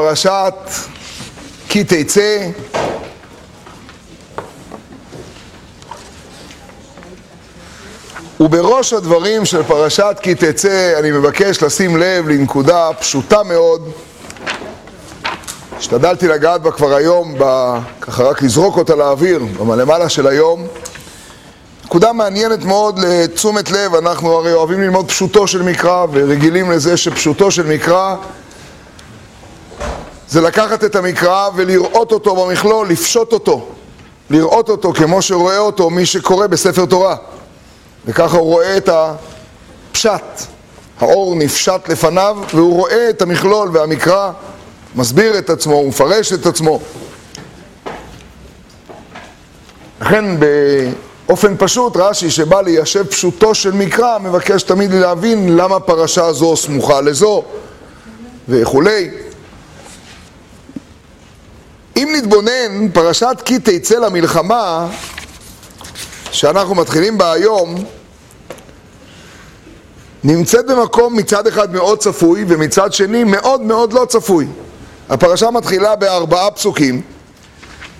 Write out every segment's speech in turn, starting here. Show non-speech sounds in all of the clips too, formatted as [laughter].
פרשת כי תצא ובראש הדברים של פרשת כי תצא אני מבקש לשים לב לנקודה פשוטה מאוד. השתדלתי לגעת בה כבר היום, ב... ככה רק לזרוק אותה לאוויר, למעלה של היום. נקודה מעניינת מאוד לתשומת לב, אנחנו הרי אוהבים ללמוד פשוטו של מקרא ורגילים לזה שפשוטו של מקרא זה לקחת את המקרא ולראות אותו במכלול, לפשוט אותו, לראות אותו כמו שרואה אותו מי שקורא בספר תורה. וככה הוא רואה את הפשט, האור נפשט לפניו והוא רואה את המכלול והמקרא מסביר את עצמו, הוא מפרש את עצמו. לכן באופן פשוט רש"י שבא ליישב פשוטו של מקרא מבקש תמיד להבין למה פרשה זו סמוכה לזו וכולי. אם נתבונן, פרשת כי תצא למלחמה, שאנחנו מתחילים בה היום, נמצאת במקום מצד אחד מאוד צפוי ומצד שני מאוד מאוד לא צפוי. הפרשה מתחילה בארבעה פסוקים,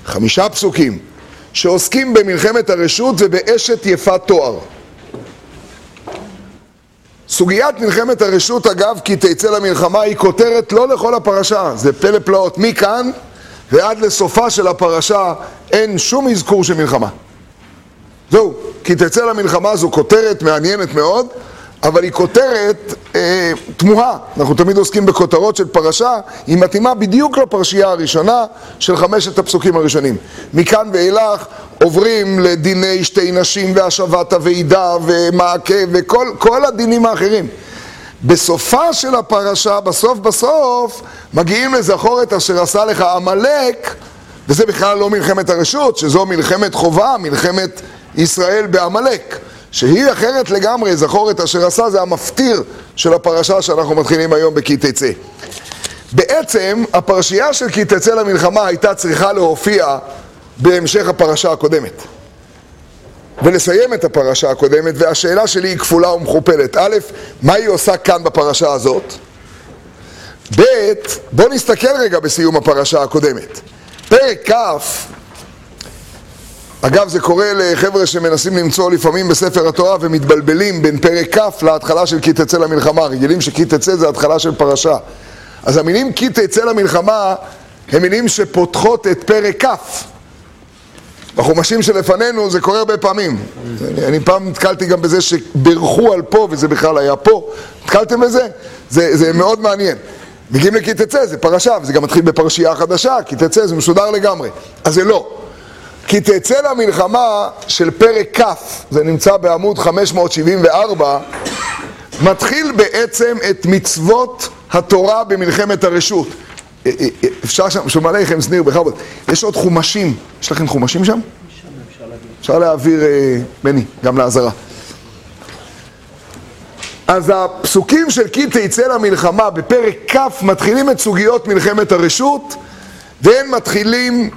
חמישה פסוקים, שעוסקים במלחמת הרשות ובאשת יפת תואר. סוגיית מלחמת הרשות, אגב, כי תצא למלחמה, היא כותרת לא לכל הפרשה, זה פלא פלאות. מכאן ועד לסופה של הפרשה אין שום אזכור של מלחמה. זהו, כי תצא למלחמה זו כותרת מעניינת מאוד, אבל היא כותרת אה, תמוהה. אנחנו תמיד עוסקים בכותרות של פרשה, היא מתאימה בדיוק לפרשייה הראשונה של חמשת הפסוקים הראשונים. מכאן ואילך עוברים לדיני שתי נשים והשבת הוועידה ומעקה וכל הדינים האחרים. בסופה של הפרשה, בסוף בסוף, מגיעים לזכור את אשר עשה לך עמלק, וזה בכלל לא מלחמת הרשות, שזו מלחמת חובה, מלחמת ישראל בעמלק, שהיא אחרת לגמרי, זכור את אשר עשה, זה המפטיר של הפרשה שאנחנו מתחילים היום בכי תצא. בעצם, הפרשייה של כי תצא למלחמה הייתה צריכה להופיע בהמשך הפרשה הקודמת. ולסיים את הפרשה הקודמת, והשאלה שלי היא כפולה ומכופלת. א', מה היא עושה כאן בפרשה הזאת? ב', בואו נסתכל רגע בסיום הפרשה הקודמת. פרק כ', אגב זה קורה לחבר'ה שמנסים למצוא לפעמים בספר התורה ומתבלבלים בין פרק כ' להתחלה של כי תצא למלחמה, רגילים שכי תצא זה התחלה של פרשה. אז המילים כי תצא למלחמה הם מילים שפותחות את פרק כ'. בחומשים שלפנינו זה קורה הרבה פעמים. אני, אני פעם נתקלתי גם בזה שבירכו על פה וזה בכלל היה פה. נתקלתם בזה? זה, זה מאוד מעניין. מגיעים לכי תצא, זה פרשה, וזה גם מתחיל בפרשייה חדשה, כי תצא זה מסודר לגמרי. אז זה לא. כי תצא למלחמה של פרק כ', זה נמצא בעמוד 574, מתחיל בעצם את מצוות התורה במלחמת הרשות. אה, אה, אה, אפשר שם, שומע עליכם שניר בכבוד, יש עוד חומשים, יש לכם חומשים שם? אפשר להעביר, בני, גם לעזרה. אז הפסוקים של כי תצא למלחמה בפרק כ' מתחילים את סוגיות מלחמת הרשות והם מתחילים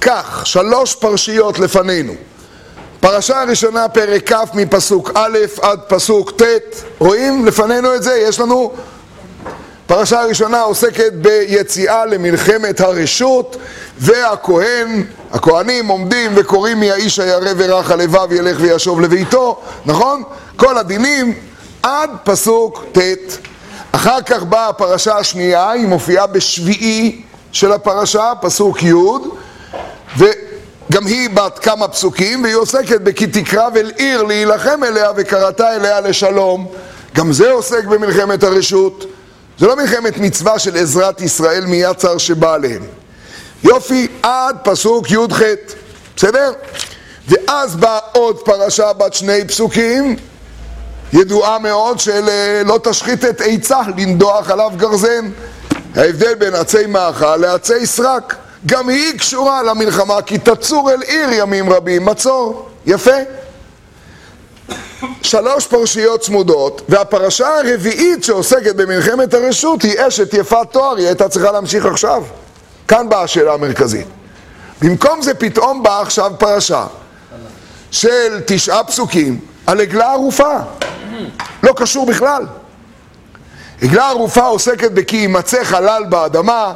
כך, שלוש פרשיות לפנינו. פרשה הראשונה, פרק כ' מפסוק א' עד פסוק ט', רואים לפנינו את זה? יש לנו הפרשה הראשונה עוסקת ביציאה למלחמת הרשות והכהן, הכהנים עומדים וקוראים מי האיש הירא ורך הלבב ילך וישוב לביתו, נכון? כל הדינים עד פסוק ט'. אחר כך באה הפרשה השנייה, היא מופיעה בשביעי של הפרשה, פסוק י', וגם היא בת כמה פסוקים, והיא עוסקת בכי תקרב אל עיר להילחם אליה וקראת אליה לשלום. גם זה עוסק במלחמת הרשות. זה לא מלחמת מצווה של עזרת ישראל מיצר שבא עליהם. יופי, עד פסוק י"ח, בסדר? ואז באה עוד פרשה בת שני פסוקים, ידועה מאוד של אה, לא תשחית את עצה לנדוח עליו גרזן. ההבדל בין עצי מאכל לעצי סרק. גם היא קשורה למלחמה כי תצור אל עיר ימים רבים מצור. יפה. שלוש פרשיות צמודות, והפרשה הרביעית שעוסקת במלחמת הרשות היא אשת יפת תואר, היא הייתה צריכה להמשיך עכשיו. כאן באה השאלה המרכזית. במקום זה פתאום באה עכשיו פרשה של תשעה פסוקים על עגלה ערופה. לא קשור בכלל. עגלה ערופה עוסקת בכי יימצא חלל באדמה,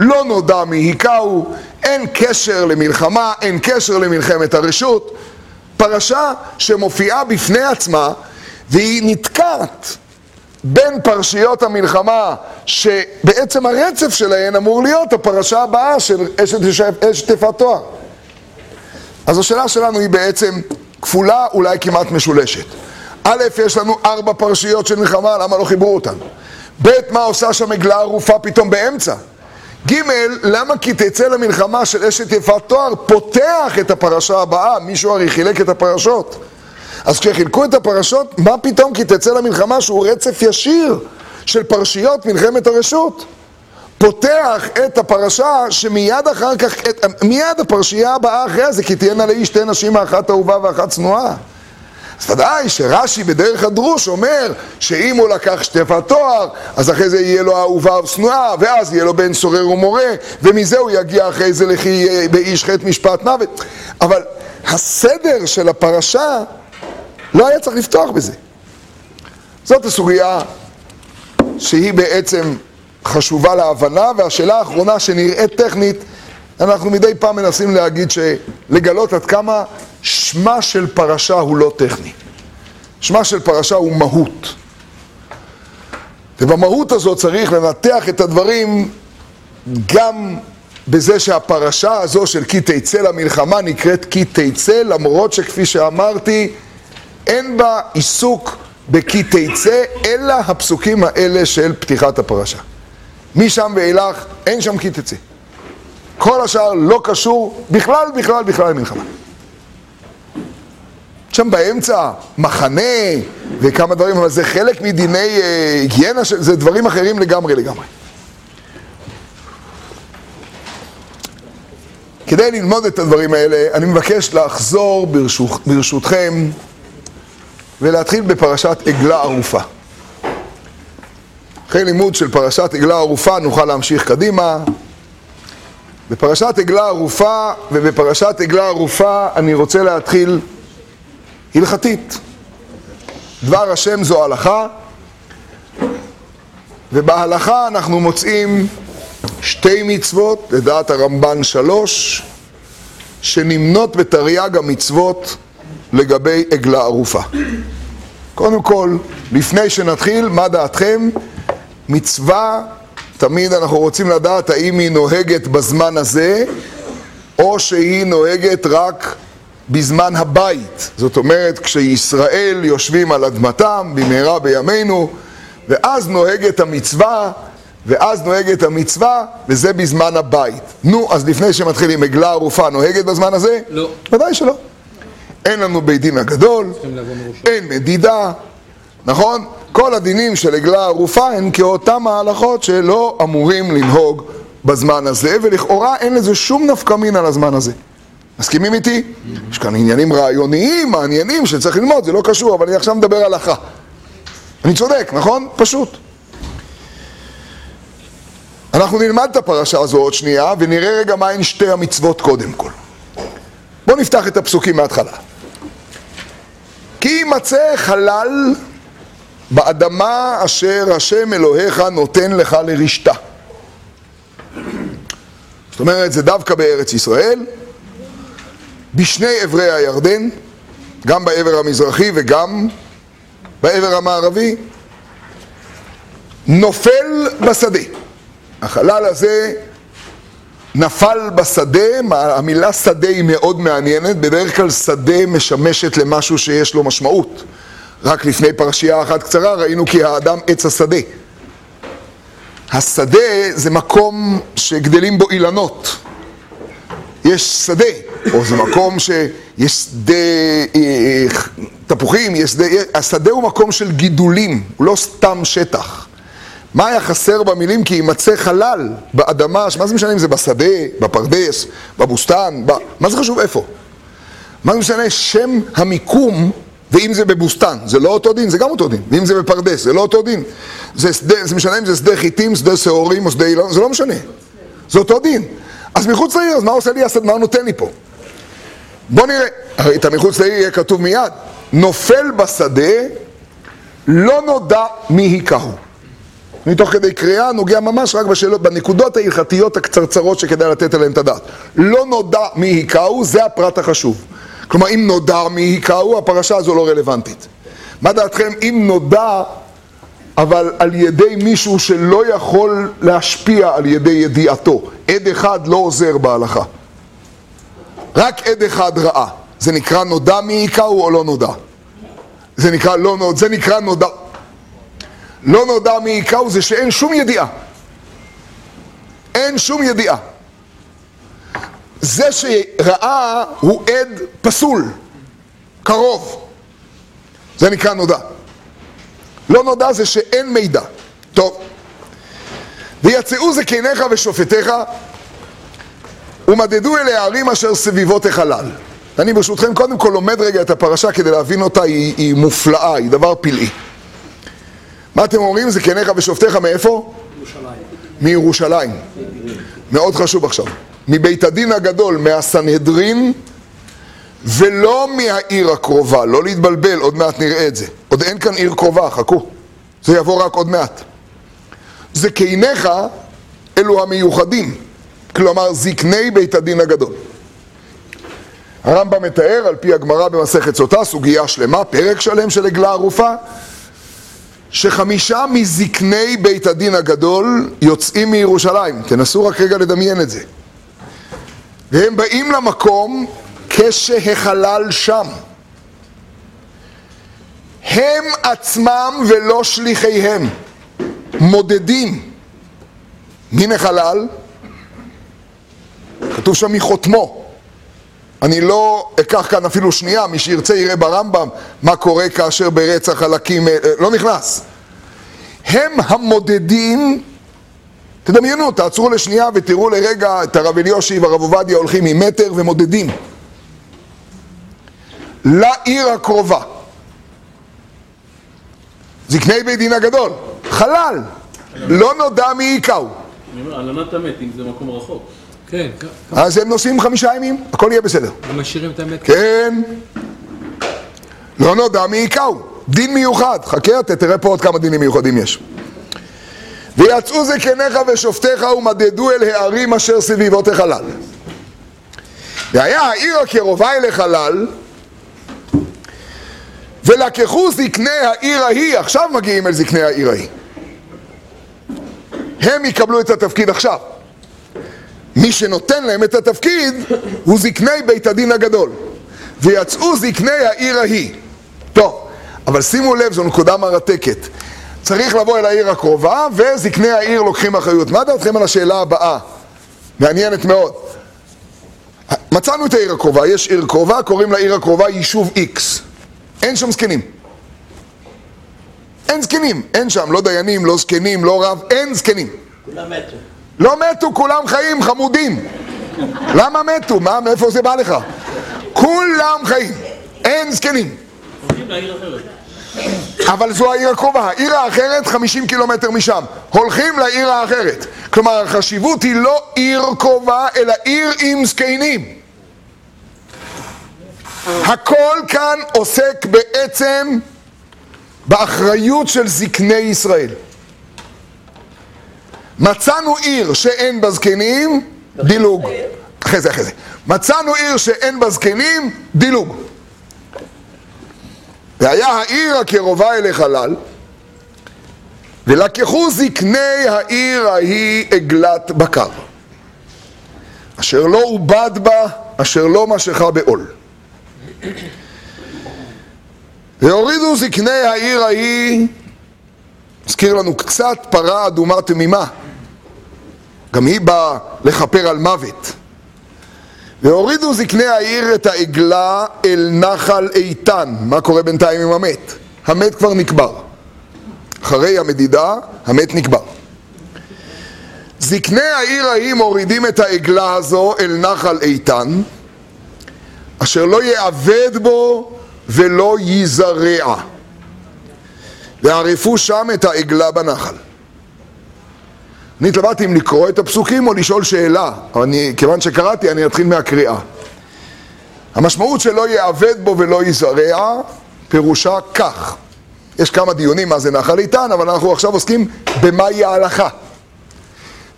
לא נודע מי היכהו, אין קשר למלחמה, אין קשר למלחמת הרשות. פרשה שמופיעה בפני עצמה והיא נתקעת בין פרשיות המלחמה שבעצם הרצף שלהן אמור להיות הפרשה הבאה של אשת יפת תואר. אז השאלה שלנו היא בעצם כפולה, אולי כמעט משולשת. א', יש לנו ארבע פרשיות של מלחמה, למה לא חיברו אותן? ב', מה עושה שם עגלה ערופה פתאום באמצע? ג', למה כי תצא למלחמה של אשת יפת תואר פותח את הפרשה הבאה? מישהו הרי חילק את הפרשות. אז כשחילקו את הפרשות, מה פתאום כי תצא למלחמה שהוא רצף ישיר של פרשיות מלחמת הרשות? פותח את הפרשה שמיד אחר כך, את, מיד הפרשייה הבאה אחרי זה, כי תהיינה לאיש שתי נשים, האחת אהובה ואחת צנועה. אז ודאי שרש"י בדרך הדרוש אומר שאם הוא לקח שטפת תואר, אז אחרי זה יהיה לו אהובה ושנואה, ואז יהיה לו בן סורר ומורה, ומזה הוא יגיע אחרי זה לכי באיש חטא משפט מוות. אבל הסדר של הפרשה לא היה צריך לפתוח בזה. זאת הסוגיה שהיא בעצם חשובה להבנה, והשאלה האחרונה שנראית טכנית, אנחנו מדי פעם מנסים להגיד, לגלות עד כמה שמה של פרשה הוא לא טכני. שמה של פרשה הוא מהות. ובמהות הזאת צריך לנתח את הדברים גם בזה שהפרשה הזו של כי תצא למלחמה נקראת כי תצא, למרות שכפי שאמרתי, אין בה עיסוק בכי תצא, אלא הפסוקים האלה של פתיחת הפרשה. משם ואילך אין שם כי תצא. כל השאר לא קשור בכלל, בכלל, בכלל למלחמה. שם באמצע מחנה וכמה דברים, אבל זה חלק מדיני אה, היגיינה, זה דברים אחרים לגמרי לגמרי. כדי ללמוד את הדברים האלה, אני מבקש לחזור ברשות, ברשותכם ולהתחיל בפרשת עגלה ערופה. אחרי לימוד של פרשת עגלה ערופה נוכל להמשיך קדימה. בפרשת עגלה ערופה ובפרשת עגלה ערופה אני רוצה להתחיל הלכתית. דבר השם זו הלכה, ובהלכה אנחנו מוצאים שתי מצוות, לדעת הרמב"ן שלוש, שנמנות בתרי"ג המצוות לגבי עגלה ערופה. קודם כל, לפני שנתחיל, מה דעתכם? מצווה, תמיד אנחנו רוצים לדעת האם היא נוהגת בזמן הזה, או שהיא נוהגת רק בזמן הבית. זאת אומרת, כשישראל יושבים על אדמתם, במהרה בימינו, ואז נוהגת המצווה, ואז נוהגת המצווה, וזה בזמן הבית. נו, אז לפני שמתחילים, עגלה ערופה נוהגת בזמן הזה? לא. ודאי שלא. אין לנו בית דין הגדול, אין מדידה, נכון? כל הדינים של עגלה ערופה הם כאותם ההלכות שלא אמורים לנהוג בזמן הזה, ולכאורה אין לזה שום נפקא מין הזמן הזה. מסכימים איתי? יש כאן עניינים רעיוניים, מעניינים, שצריך ללמוד, זה לא קשור, אבל אני עכשיו מדבר הלכה. אני צודק, נכון? פשוט. אנחנו נלמד את הפרשה הזו עוד שנייה, ונראה רגע מהן שתי המצוות קודם כל. בואו נפתח את הפסוקים מההתחלה. כי יימצא חלל באדמה אשר השם אלוהיך נותן לך לרשתה. זאת אומרת, זה דווקא בארץ ישראל, בשני עברי הירדן, גם בעבר המזרחי וגם בעבר המערבי, נופל בשדה. החלל הזה נפל בשדה, המילה שדה היא מאוד מעניינת, בדרך כלל שדה משמשת למשהו שיש לו משמעות. רק לפני פרשייה אחת קצרה ראינו כי האדם עץ השדה. השדה זה מקום שגדלים בו אילנות. יש שדה, או זה מקום שיש שדה אה, תפוחים, יש שדה, השדה הוא מקום של גידולים, הוא לא סתם שטח. מה היה חסר במילים? כי יימצא חלל באדמה, מה זה משנה אם זה בשדה, בפרדס, בבוסתן, ב... מה זה חשוב איפה? מה זה משנה שם המיקום ואם זה בבוסתן, זה לא אותו דין, זה גם אותו דין. ואם זה בפרדס, זה לא אותו דין. זה, שדה, זה משנה אם זה שדה חיטים, שדה שעורים או שדה אילון, זה לא משנה. זה אותו דין. אז מחוץ לעיר, אז מה עושה לי הסד, מה הוא נותן לי פה? בוא נראה, הרי את המחוץ לעיר יהיה כתוב מיד, נופל בשדה, לא נודע מי היכהו. אני תוך כדי קריאה נוגע ממש רק בשאלות, בנקודות ההלכתיות הקצרצרות שכדאי לתת עליהן את הדעת. לא נודע מי היכהו, זה הפרט החשוב. כלומר, אם נודע מי היכהו, הפרשה הזו לא רלוונטית. מה דעתכם אם נודע, אבל על ידי מישהו שלא יכול להשפיע על ידי ידיעתו? עד אחד לא עוזר בהלכה. רק עד אחד ראה. זה נקרא נודע מי היכהו או לא נודע? זה נקרא לא נודע, זה נקרא נודע. לא נודע מי היכהו זה שאין שום ידיעה. אין שום ידיעה. זה שראה הוא עד פסול, קרוב. זה נקרא נודע. לא נודע זה שאין מידע. טוב. ויצאו זקניך ושופטיך ומדדו אל הערים אשר סביבות החלל. אני ברשותכם קודם כל לומד רגע את הפרשה כדי להבין אותה, היא, היא מופלאה, היא דבר פלאי. מה אתם אומרים? זקניך ושופטיך מאיפה? ירושלים. מירושלים. מאוד חשוב עכשיו. מבית הדין הגדול, מהסנהדרין, ולא מהעיר הקרובה, לא להתבלבל, עוד מעט נראה את זה. עוד אין כאן עיר קרובה, חכו. זה יבוא רק עוד מעט. זקניך אלו המיוחדים, כלומר זקני בית הדין הגדול. הרמב"ם מתאר על פי הגמרא במסכת סוטה, סוגיה שלמה, פרק שלם של עגלה ערופה, שחמישה מזקני בית הדין הגדול יוצאים מירושלים. תנסו רק רגע לדמיין את זה. והם באים למקום כשהחלל שם. הם עצמם ולא שליחיהם מודדים מן החלל, כתוב שם מחותמו. אני לא אקח כאן אפילו שנייה, מי שירצה יראה ברמב"ם מה קורה כאשר ברצח חלקים, אה, לא נכנס. הם המודדים, תדמיינו, תעצרו לשנייה ותראו לרגע את הרב אליושי והרב עובדיה הולכים עם מטר ומודדים. לעיר הקרובה. זקני בית דין הגדול, חלל, לא נודע מי היכהו. אני אומר, הלנת המת, אם זה מקום רחוק. כן, אז הם נוסעים חמישה ימים, הכל יהיה בסדר. הם משאירים את המת. כן. לא נודע מי היכהו. דין מיוחד. חכה, אתה תראה פה עוד כמה דינים מיוחדים יש. ויצאו זקניך ושופטיך ומדדו אל הערים אשר סביבות החלל. והיה העיר הקרובה אל החלל, ולקחו זקני העיר ההיא, עכשיו מגיעים אל זקני העיר ההיא. הם יקבלו את התפקיד עכשיו. מי שנותן להם את התפקיד הוא זקני בית הדין הגדול. ויצאו זקני העיר ההיא. טוב, אבל שימו לב, זו נקודה מרתקת. צריך לבוא אל העיר הקרובה, וזקני העיר לוקחים אחריות. מה דעתכם על השאלה הבאה? מעניינת מאוד. מצאנו את העיר הקרובה, יש עיר קרובה, קוראים לעיר הקרובה יישוב איקס. אין שם זקנים. אין זקנים, אין שם, לא דיינים, לא זקנים, לא רב, אין זקנים. כולם מתו. לא מתו, כולם חיים, חמודים. למה מתו? מה, מאיפה זה בא לך? כולם חיים, אין זקנים. הולכים לעיר אחרת. אבל זו העיר הקרובה, העיר האחרת 50 קילומטר משם. הולכים לעיר האחרת. כלומר, החשיבות היא לא עיר קרובה, אלא עיר עם זקנים. הכל כאן עוסק בעצם באחריות של זקני ישראל. מצאנו עיר שאין בה זקנים, דילוג. אחרי זה, אחרי זה. מצאנו עיר שאין בה זקנים, דילוג. והיה העיר הקרובה אל החלל, ולקחו זקני העיר ההיא עגלת בקר, אשר לא עובד בה, אשר לא משכה בעול. והורידו זקני העיר ההיא, הזכיר לנו קצת פרה אדומה תמימה, גם היא באה לכפר על מוות. והורידו זקני העיר את העגלה אל נחל איתן. מה קורה בינתיים עם המת? המת כבר נקבר. אחרי המדידה, המת נקבר. זקני העיר ההיא מורידים את העגלה הזו אל נחל איתן, אשר לא יאבד בו ולא ייזרע. וערפו שם את העגלה בנחל. אני התלבטתי אם לקרוא את הפסוקים או לשאול שאלה, אבל אני, כיוון שקראתי אני אתחיל מהקריאה. המשמעות שלא יאבד בו ולא יזרע, פירושה כך. יש כמה דיונים מה זה נחל איתן, אבל אנחנו עכשיו עוסקים במהי ההלכה.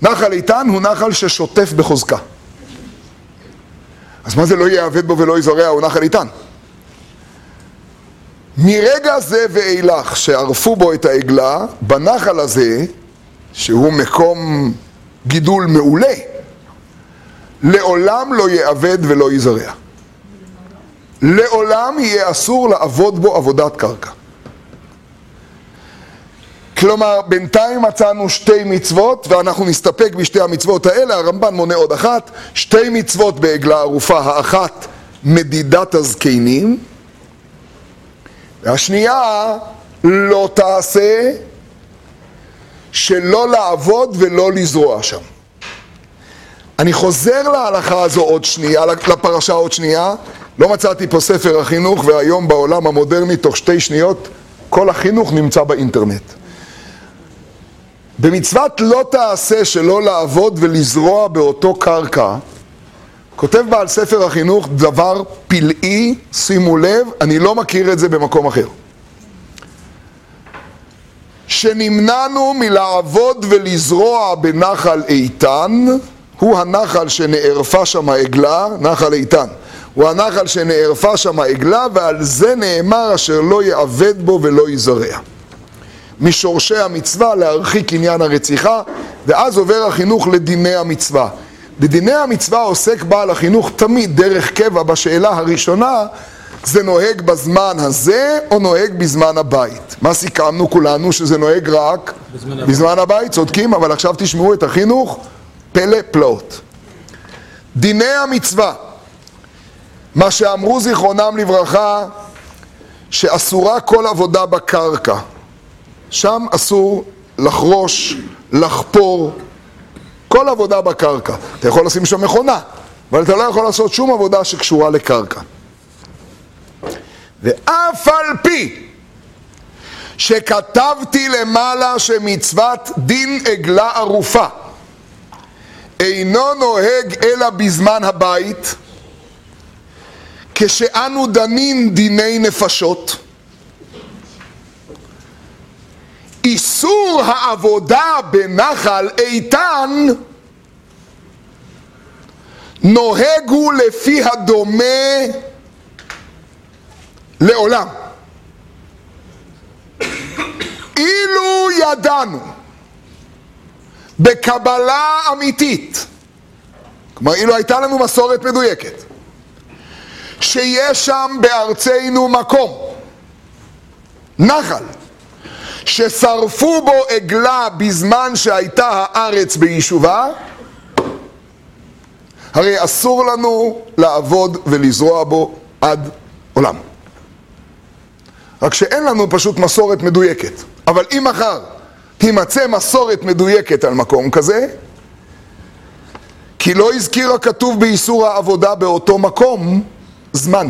נחל איתן הוא נחל ששוטף בחוזקה. אז מה זה לא יעבד בו ולא יזרע, הוא נחל איתן? מרגע זה ואילך שערפו בו את העגלה, בנחל הזה, שהוא מקום גידול מעולה, לעולם לא יאבד ולא יזרע. לעולם יהיה אסור לעבוד בו עבודת קרקע. כלומר, בינתיים מצאנו שתי מצוות, ואנחנו נסתפק בשתי המצוות האלה, הרמב"ן מונה עוד אחת, שתי מצוות בעגלה ערופה, האחת מדידת הזקנים, והשנייה לא תעשה שלא לעבוד ולא לזרוע שם. אני חוזר להלכה הזו עוד שנייה, לפרשה עוד שנייה, לא מצאתי פה ספר החינוך, והיום בעולם המודרני, תוך שתי שניות, כל החינוך נמצא באינטרנט. במצוות לא תעשה שלא לעבוד ולזרוע באותו קרקע, כותב בעל ספר החינוך דבר פלאי, שימו לב, אני לא מכיר את זה במקום אחר. שנמנענו מלעבוד ולזרוע בנחל איתן, הוא הנחל שנערפה שם העגלה, נחל איתן. הוא הנחל שנערפה שם העגלה, ועל זה נאמר אשר לא יעבד בו ולא יזרע. משורשי המצווה להרחיק עניין הרציחה, ואז עובר החינוך לדיני המצווה. בדיני המצווה עוסק בעל החינוך תמיד דרך קבע בשאלה הראשונה, זה נוהג בזמן הזה או נוהג בזמן הבית? מה סיכמנו כולנו? שזה נוהג רק בזמן, בזמן הבית, צודקים, אבל עכשיו תשמעו את החינוך, פלא פלאות. דיני המצווה, מה שאמרו זיכרונם לברכה, שאסורה כל עבודה בקרקע. שם אסור לחרוש, לחפור, כל עבודה בקרקע. אתה יכול לשים שם מכונה, אבל אתה לא יכול לעשות שום עבודה שקשורה לקרקע. ואף על פי שכתבתי למעלה שמצוות דין עגלה ערופה אינו נוהג אלא בזמן הבית, כשאנו דנים דיני נפשות, איסור העבודה בנחל איתן נוהג הוא לפי הדומה לעולם. אילו ידענו בקבלה אמיתית, כלומר אילו הייתה לנו מסורת מדויקת, שיש שם בארצנו מקום, נחל, ששרפו בו עגלה בזמן שהייתה הארץ ביישובה, הרי אסור לנו לעבוד ולזרוע בו עד עולם. רק שאין לנו פשוט מסורת מדויקת. אבל אם מחר תימצא מסורת מדויקת על מקום כזה, כי לא הזכיר הכתוב באיסור העבודה באותו מקום זמן.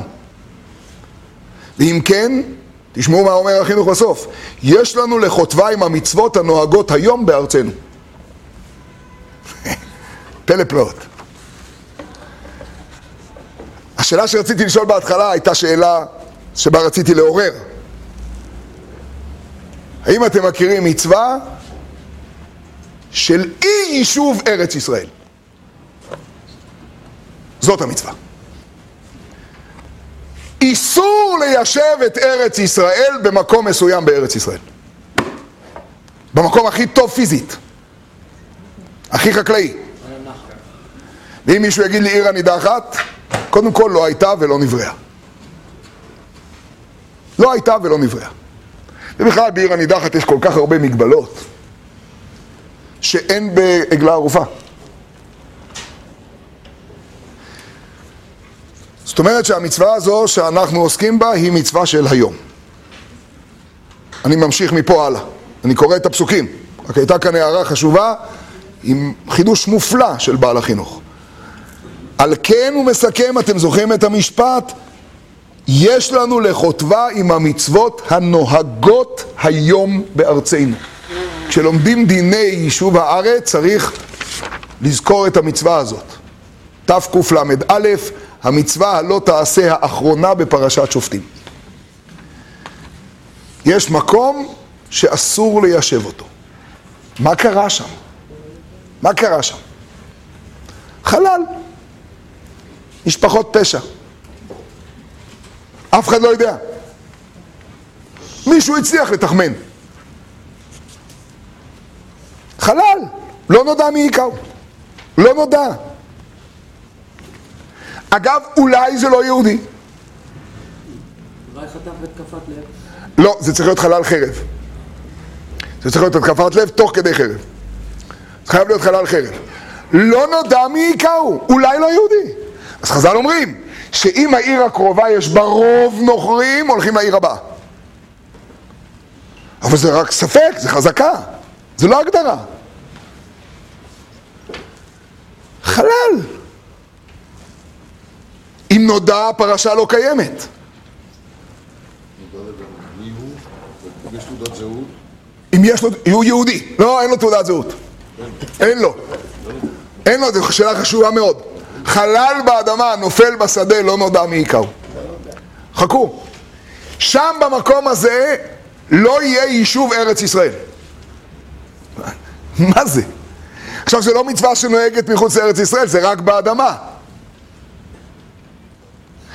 ואם כן, תשמעו מה אומר החינוך בסוף, יש לנו לחוטבה עם המצוות הנוהגות היום בארצנו. [laughs] פלא פלאות. השאלה שרציתי לשאול בהתחלה הייתה שאלה שבה רציתי לעורר. האם אתם מכירים מצווה של אי יישוב ארץ ישראל? זאת המצווה. איסור ליישב את ארץ ישראל במקום מסוים בארץ ישראל. במקום הכי טוב פיזית, הכי חקלאי. ואם מישהו יגיד לי עיר הנידחת, קודם כל לא הייתה ולא נבראה. לא הייתה ולא נבראה. ובכלל בעיר הנידחת יש כל כך הרבה מגבלות שאין בעגלה ערופה. זאת אומרת שהמצווה הזו שאנחנו עוסקים בה היא מצווה של היום. אני ממשיך מפה הלאה. אני קורא את הפסוקים. רק הייתה כאן הערה חשובה עם חידוש מופלא של בעל החינוך. על כן הוא מסכם, אתם זוכרים את המשפט? יש לנו לחוטבה עם המצוות הנוהגות היום בארצנו. כשלומדים דיני יישוב הארץ צריך לזכור את המצווה הזאת. תקל"א, המצווה הלא תעשה האחרונה בפרשת שופטים. יש מקום שאסור ליישב אותו. מה קרה שם? מה קרה שם? חלל. משפחות פשע. אף אחד לא יודע. מישהו הצליח לתחמן. חלל, לא נודע מי היכהו. לא נודע. אגב, אולי זה לא יהודי. אולי חטף התקפת לב. לא, זה צריך להיות חלל חרב. זה צריך להיות התקפת לב תוך כדי חרב. זה חייב להיות חלל חרב. לא נודע מי היכהו, אולי לא יהודי. אז חז"ל אומרים שאם העיר הקרובה יש בה רוב נוכרים, הולכים לעיר הבאה. אבל זה רק ספק, זה חזקה, זה לא הגדרה. חלל. אם נודע, הפרשה לא קיימת. אם יש לו, הוא יהודי. לא, אין לו תעודת זהות. אין לו. אין לו, זו שאלה חשובה מאוד. חלל באדמה, נופל בשדה, לא נודע מי היכהו. חכו. שם במקום הזה לא יהיה יישוב ארץ ישראל. [laughs] מה זה? עכשיו, זה לא מצווה שנוהגת מחוץ לארץ ישראל, זה רק באדמה.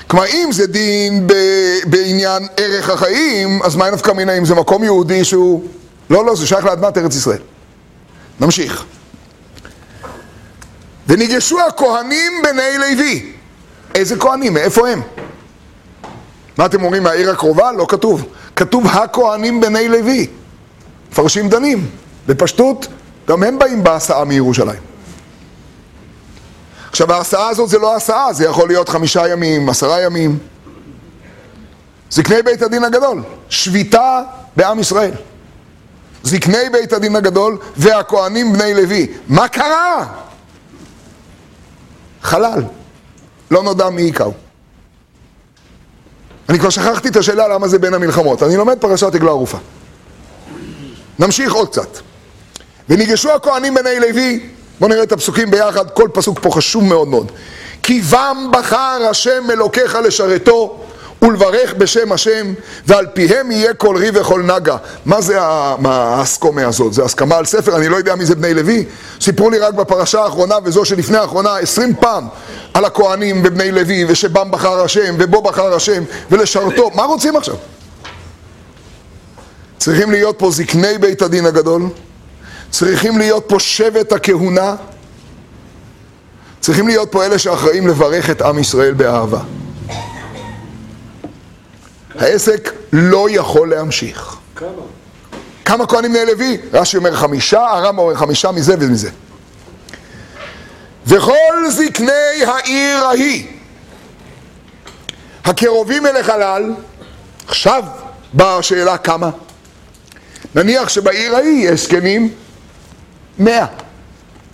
כלומר, אם זה דין ב- בעניין ערך החיים, אז מה נפקא מינה אם זה מקום יהודי שהוא... לא, לא, זה שייך לאדמת ארץ ישראל. נמשיך. וניגשו הכהנים בני לוי. איזה כהנים? מאיפה הם? מה אתם אומרים, מהעיר הקרובה? לא כתוב. כתוב הכהנים בני לוי. מפרשים דנים. בפשטות, גם הם באים בהסעה מירושלים. עכשיו, ההסעה הזאת זה לא הסעה, זה יכול להיות חמישה ימים, עשרה ימים. זקני בית הדין הגדול, שביתה בעם ישראל. זקני בית הדין הגדול והכהנים בני לוי. מה קרה? חלל. לא נודע מי היכהו. אני כבר שכחתי את השאלה למה זה בין המלחמות. אני לומד פרשת עגלה ערופה. נמשיך עוד קצת. וניגשו הכהנים בני לוי, בואו נראה את הפסוקים ביחד, כל פסוק פה חשוב מאוד מאוד. כי בם בחר השם אלוקיך לשרתו ולברך בשם השם, ועל פיהם יהיה כל ריב וכל נגה. מה זה ה- מה האסקומה הזאת? זה הסכמה על ספר? אני לא יודע מי זה בני לוי. סיפרו לי רק בפרשה האחרונה וזו שלפני האחרונה עשרים פעם על הכהנים ובני לוי, ושבם בחר השם, ובו בחר השם, ולשרתו. מה רוצים עכשיו? צריכים להיות פה זקני בית הדין הגדול, צריכים להיות פה שבט הכהונה, צריכים להיות פה אלה שאחראים לברך את עם ישראל באהבה. העסק לא יכול להמשיך. כמה? כמה כהנים בני לוי? רש"י אומר חמישה, הרמב"ם אומר חמישה מזה ומזה. וכל זקני העיר ההיא, הקרובים אל החלל, עכשיו באה השאלה כמה. נניח שבעיר ההיא יש זקנים מאה.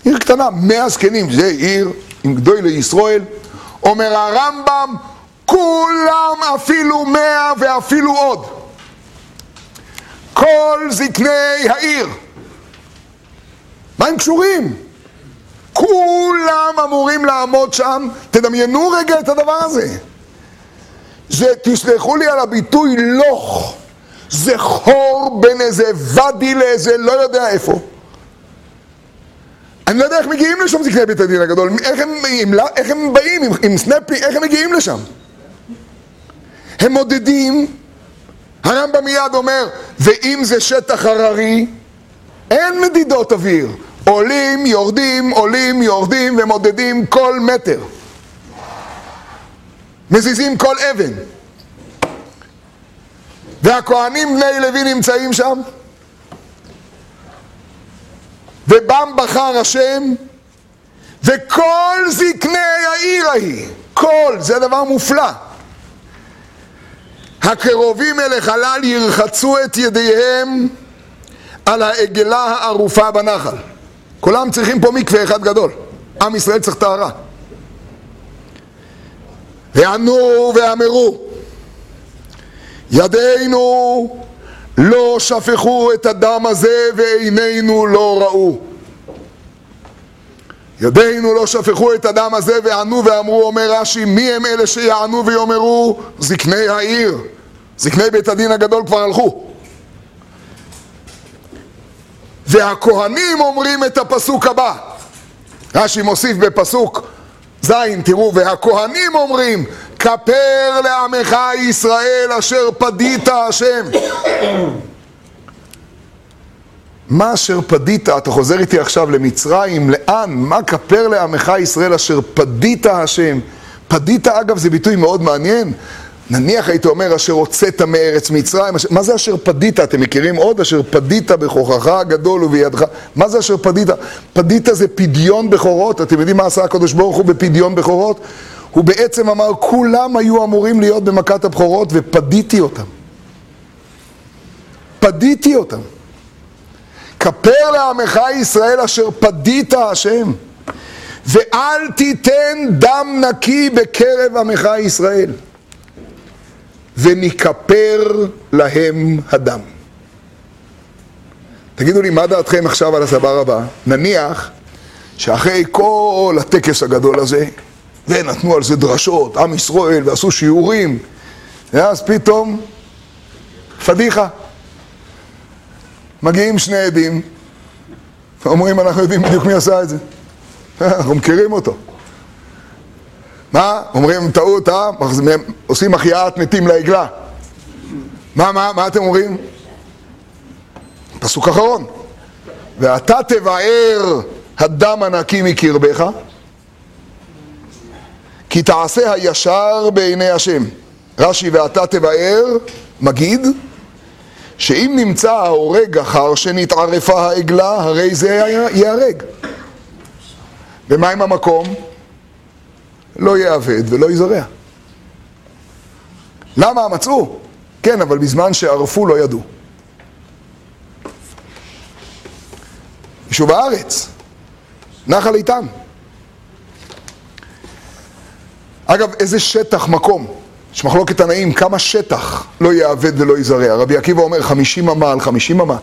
עיר קטנה, מאה זקנים, זה עיר עם גדולי ישראל. אומר הרמב"ם, כולם אפילו מאה ואפילו עוד. כל זקני העיר. מה הם קשורים? כולם אמורים לעמוד שם. תדמיינו רגע את הדבר הזה. זה, תסלחו לי על הביטוי, לוך. זה חור בין איזה ואדי לאיזה לא יודע איפה. אני לא יודע איך מגיעים לשם זקני בית הדין הגדול, איך הם, איך הם באים עם, עם סנפי, איך הם מגיעים לשם? הם מודדים, הרמב"ם מיד אומר, ואם זה שטח הררי, אין מדידות אוויר. עולים, יורדים, עולים, יורדים ומודדים כל מטר. מזיזים כל אבן. והכהנים בני לוי נמצאים שם, ובם בחר השם, וכל זקני העיר ההיא, כל, זה דבר מופלא. הקרובים אל החלל ירחצו את ידיהם על העגלה הערופה בנחל. כולם צריכים פה מקווה אחד גדול. עם ישראל צריך טהרה. וענו ואמרו, ידינו לא שפכו את הדם הזה ועינינו לא ראו. ידינו לא שפכו את הדם הזה וענו ואמרו, אומר רש"י, מי הם אלה שיענו ויאמרו? זקני העיר. זקני בית הדין הגדול כבר הלכו. והכהנים אומרים את הפסוק הבא. רש"י מוסיף בפסוק ז', תראו, והכהנים אומרים, כפר לעמך ישראל אשר פדית השם. מה אשר פדית? אתה חוזר איתי עכשיו למצרים, לאן? מה כפר לעמך ישראל אשר פדית השם? פדית, אגב, זה ביטוי מאוד מעניין. נניח הייתי אומר, אשר הוצאת מארץ מצרים, אשר... מה זה אשר פדית? אתם מכירים עוד? אשר פדית בכוחך הגדול ובידך. מה זה אשר פדית? פדית זה פדיון בכורות. אתם יודעים מה עשה הקדוש ברוך הוא בפדיון בכורות? הוא בעצם אמר, כולם היו אמורים להיות במכת הבכורות ופדיתי אותם. פדיתי אותם. כפר לעמך ישראל אשר פדית השם, ואל תיתן דם נקי בקרב עמך ישראל, ונכפר להם הדם. תגידו לי, מה דעתכם עכשיו על הסבר הבא? נניח שאחרי כל הטקס הגדול הזה, ונתנו על זה דרשות, עם ישראל, ועשו שיעורים, ואז פתאום, פדיחה. מגיעים שני עדים, אומרים, אנחנו יודעים בדיוק מי עשה את זה. [laughs] אנחנו מכירים אותו. מה? אומרים, טעות, אה? עושים החייאת מתים לעגלה. מה, מה, מה אתם אומרים? פסוק אחרון. ואתה תבער הדם הנקי מקרבך, כי תעשה הישר בעיני השם. רש"י, ואתה תבער, מגיד, שאם נמצא ההורג אחר שנתערפה העגלה, הרי זה ייהרג. ומה עם המקום? לא יאבד ולא יזרע. למה מצאו? כן, אבל בזמן שערפו לא ידעו. יישוב הארץ, נחל איתן. אגב, איזה שטח מקום? יש מחלוקת תנאים, כמה שטח לא יאבד ולא יזרע. רבי עקיבא אומר חמישים אמה על חמישים אמה.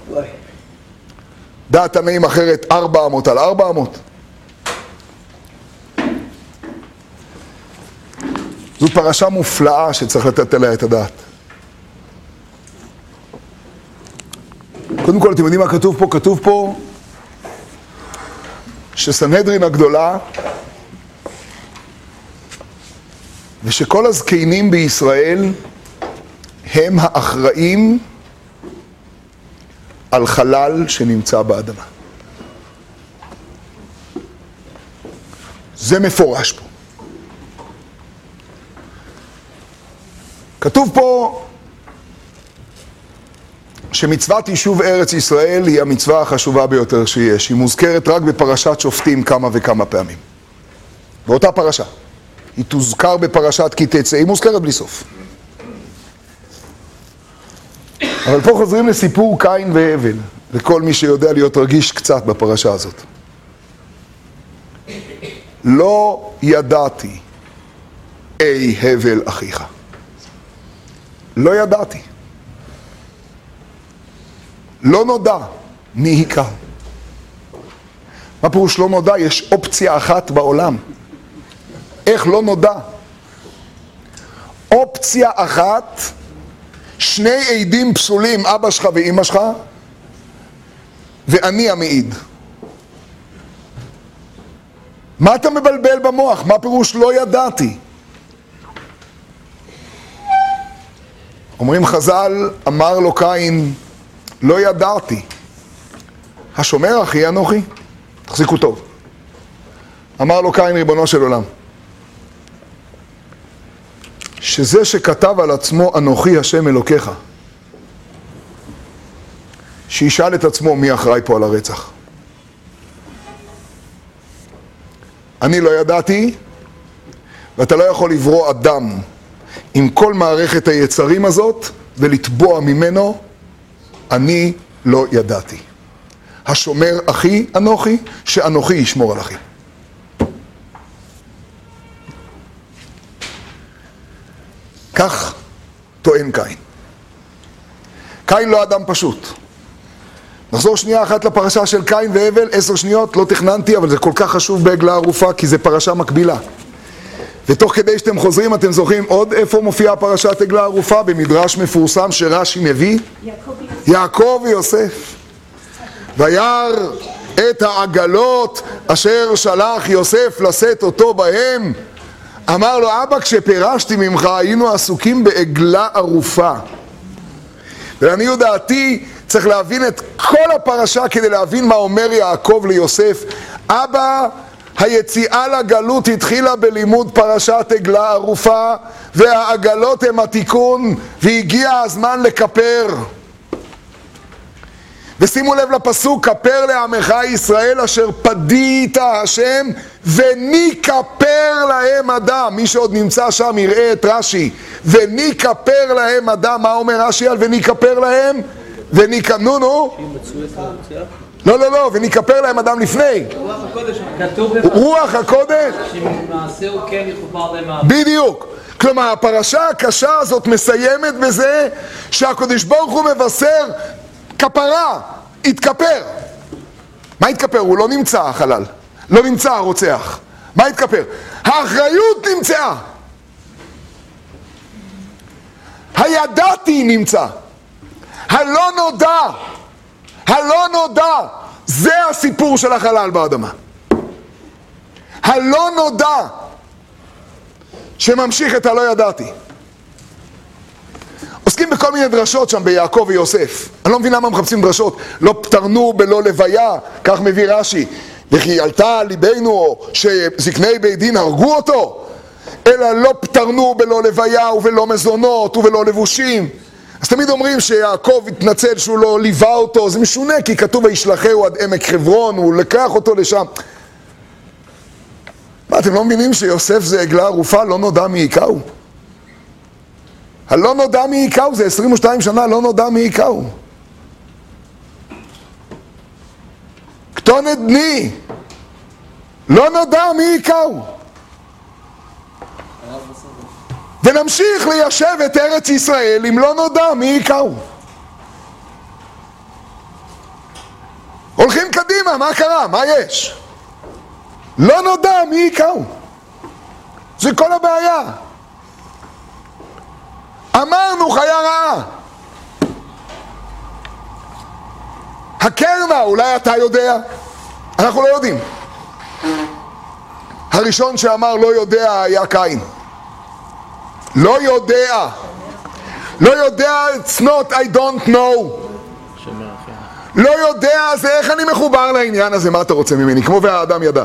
דעת תנאים אחרת ארבע אמות על ארבע אמות. זו פרשה מופלאה שצריך לתת עליה את הדעת. קודם כל, אתם יודעים מה כתוב פה? כתוב פה שסנהדרין הגדולה ושכל הזקנים בישראל הם האחראים על חלל שנמצא באדמה. זה מפורש פה. כתוב פה שמצוות יישוב ארץ ישראל היא המצווה החשובה ביותר שיש. היא מוזכרת רק בפרשת שופטים כמה וכמה פעמים. באותה פרשה. היא תוזכר בפרשת כי תצא, היא מוזכרת בלי סוף. אבל פה חוזרים לסיפור קין והבל, לכל מי שיודע להיות רגיש קצת בפרשה הזאת. לא ידעתי, אי הבל אחיך. לא ידעתי. לא נודע מי היכה. מה פירוש לא נודע? יש אופציה אחת בעולם. איך לא נודע? אופציה אחת, שני עדים פסולים, אבא שלך ואימא שלך, ואני המעיד. מה אתה מבלבל במוח? מה פירוש לא ידעתי? אומרים חז"ל, אמר לו קין, לא ידעתי. השומר אחי אנוכי? תחזיקו טוב. אמר לו קין, ריבונו של עולם, שזה שכתב על עצמו אנוכי השם אלוקיך, שישאל את עצמו מי אחראי פה על הרצח. אני לא ידעתי, ואתה לא יכול לברוא אדם עם כל מערכת היצרים הזאת ולתבוע ממנו, אני לא ידעתי. השומר אחי אנוכי, שאנוכי ישמור על אחי. כך טוען קין. קין לא אדם פשוט. נחזור שנייה אחת לפרשה של קין והבל, עשר שניות, לא תכננתי, אבל זה כל כך חשוב בעגלה ערופה, כי זה פרשה מקבילה. ותוך כדי שאתם חוזרים, אתם זוכרים עוד איפה מופיעה פרשת עגלה ערופה? במדרש מפורסם שרש"י מביא? יעקב ויוסף. וירא את העגלות אשר שלח יוסף לשאת אותו בהם. אמר לו, אבא, כשפירשתי ממך היינו עסוקים בעגלה ערופה. ולעניות דעתי צריך להבין את כל הפרשה כדי להבין מה אומר יעקב ליוסף. אבא, היציאה לגלות התחילה בלימוד פרשת עגלה ערופה, והעגלות הם התיקון, והגיע הזמן לכפר. ושימו לב לפסוק, כפר לעמך ישראל אשר פדית השם וניכפר להם אדם. מי שעוד נמצא שם יראה את רש"י. וניכפר להם אדם, מה אומר רש"י על וניכפר להם? וניכ... נו נו. לא לא לא, וניכפר להם אדם לפני. כתוב רוח הקודש. שמעשהו כן יכופר להם בדיוק. כלומר, הפרשה הקשה הזאת מסיימת בזה שהקדוש ברוך הוא מבשר כפרה, התכפר. מה התכפר? הוא לא נמצא החלל, לא נמצא הרוצח. מה התכפר? האחריות נמצאה. הידעתי נמצא. הלא נודע. הלא נודע. זה הסיפור של החלל באדמה. הלא נודע. שממשיך את הלא ידעתי. עוסקים בכל מיני דרשות שם ביעקב ויוסף. אני לא מבין למה מחפשים דרשות. לא פטרנו בלא לוויה, כך מביא רש"י. וכי עלתה על ליבנו שזקני בית דין הרגו אותו, אלא לא פטרנו בלא לוויה ובלא מזונות ובלא לבושים. אז תמיד אומרים שיעקב התנצל שהוא לא ליווה אותו, זה משונה כי כתוב וישלחהו עד עמק חברון, הוא לקח אותו לשם. מה, אתם לא מבינים שיוסף זה עגלה ערופה, לא נודע מי היכהו? הלא נודע מי היכהו, זה 22 שנה לא נודע מי היכהו. כתונת בני, לא נודע מי היכהו. ונמשיך ליישב את ארץ ישראל אם לא נודע מי היכהו. הולכים קדימה, מה קרה? מה יש? לא נודע מי היכהו. זה כל הבעיה. אמרנו חיה רעה. הקרנה, אולי אתה יודע? אנחנו לא יודעים. הראשון שאמר לא יודע היה קין. לא יודע. לא יודע, it's not I don't know. לא יודע, זה איך אני מחובר לעניין הזה, מה אתה רוצה ממני? כמו והאדם ידע.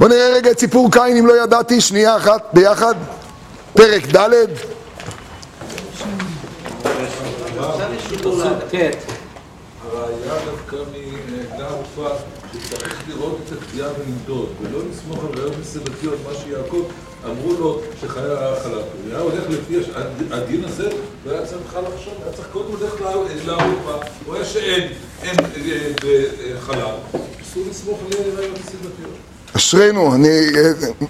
בוא נראה רגע את סיפור קין אם לא ידעתי, שנייה אחת ביחד, פרק ד' שצריך לראות את הקביעה ולמדוד ולא לסמוך על ראיות נסיבתיות, מה שיעקב אמרו לו שחיה חלב. הוא היה הולך לפי הדין הזה והיה צריך בכלל לחשוב, היה צריך קודם ללכת ערופה, הוא רואה שאין אין, אה, אה, חלב, אסור לסמוך על ראיות נסיבתיות. אשרינו, אני,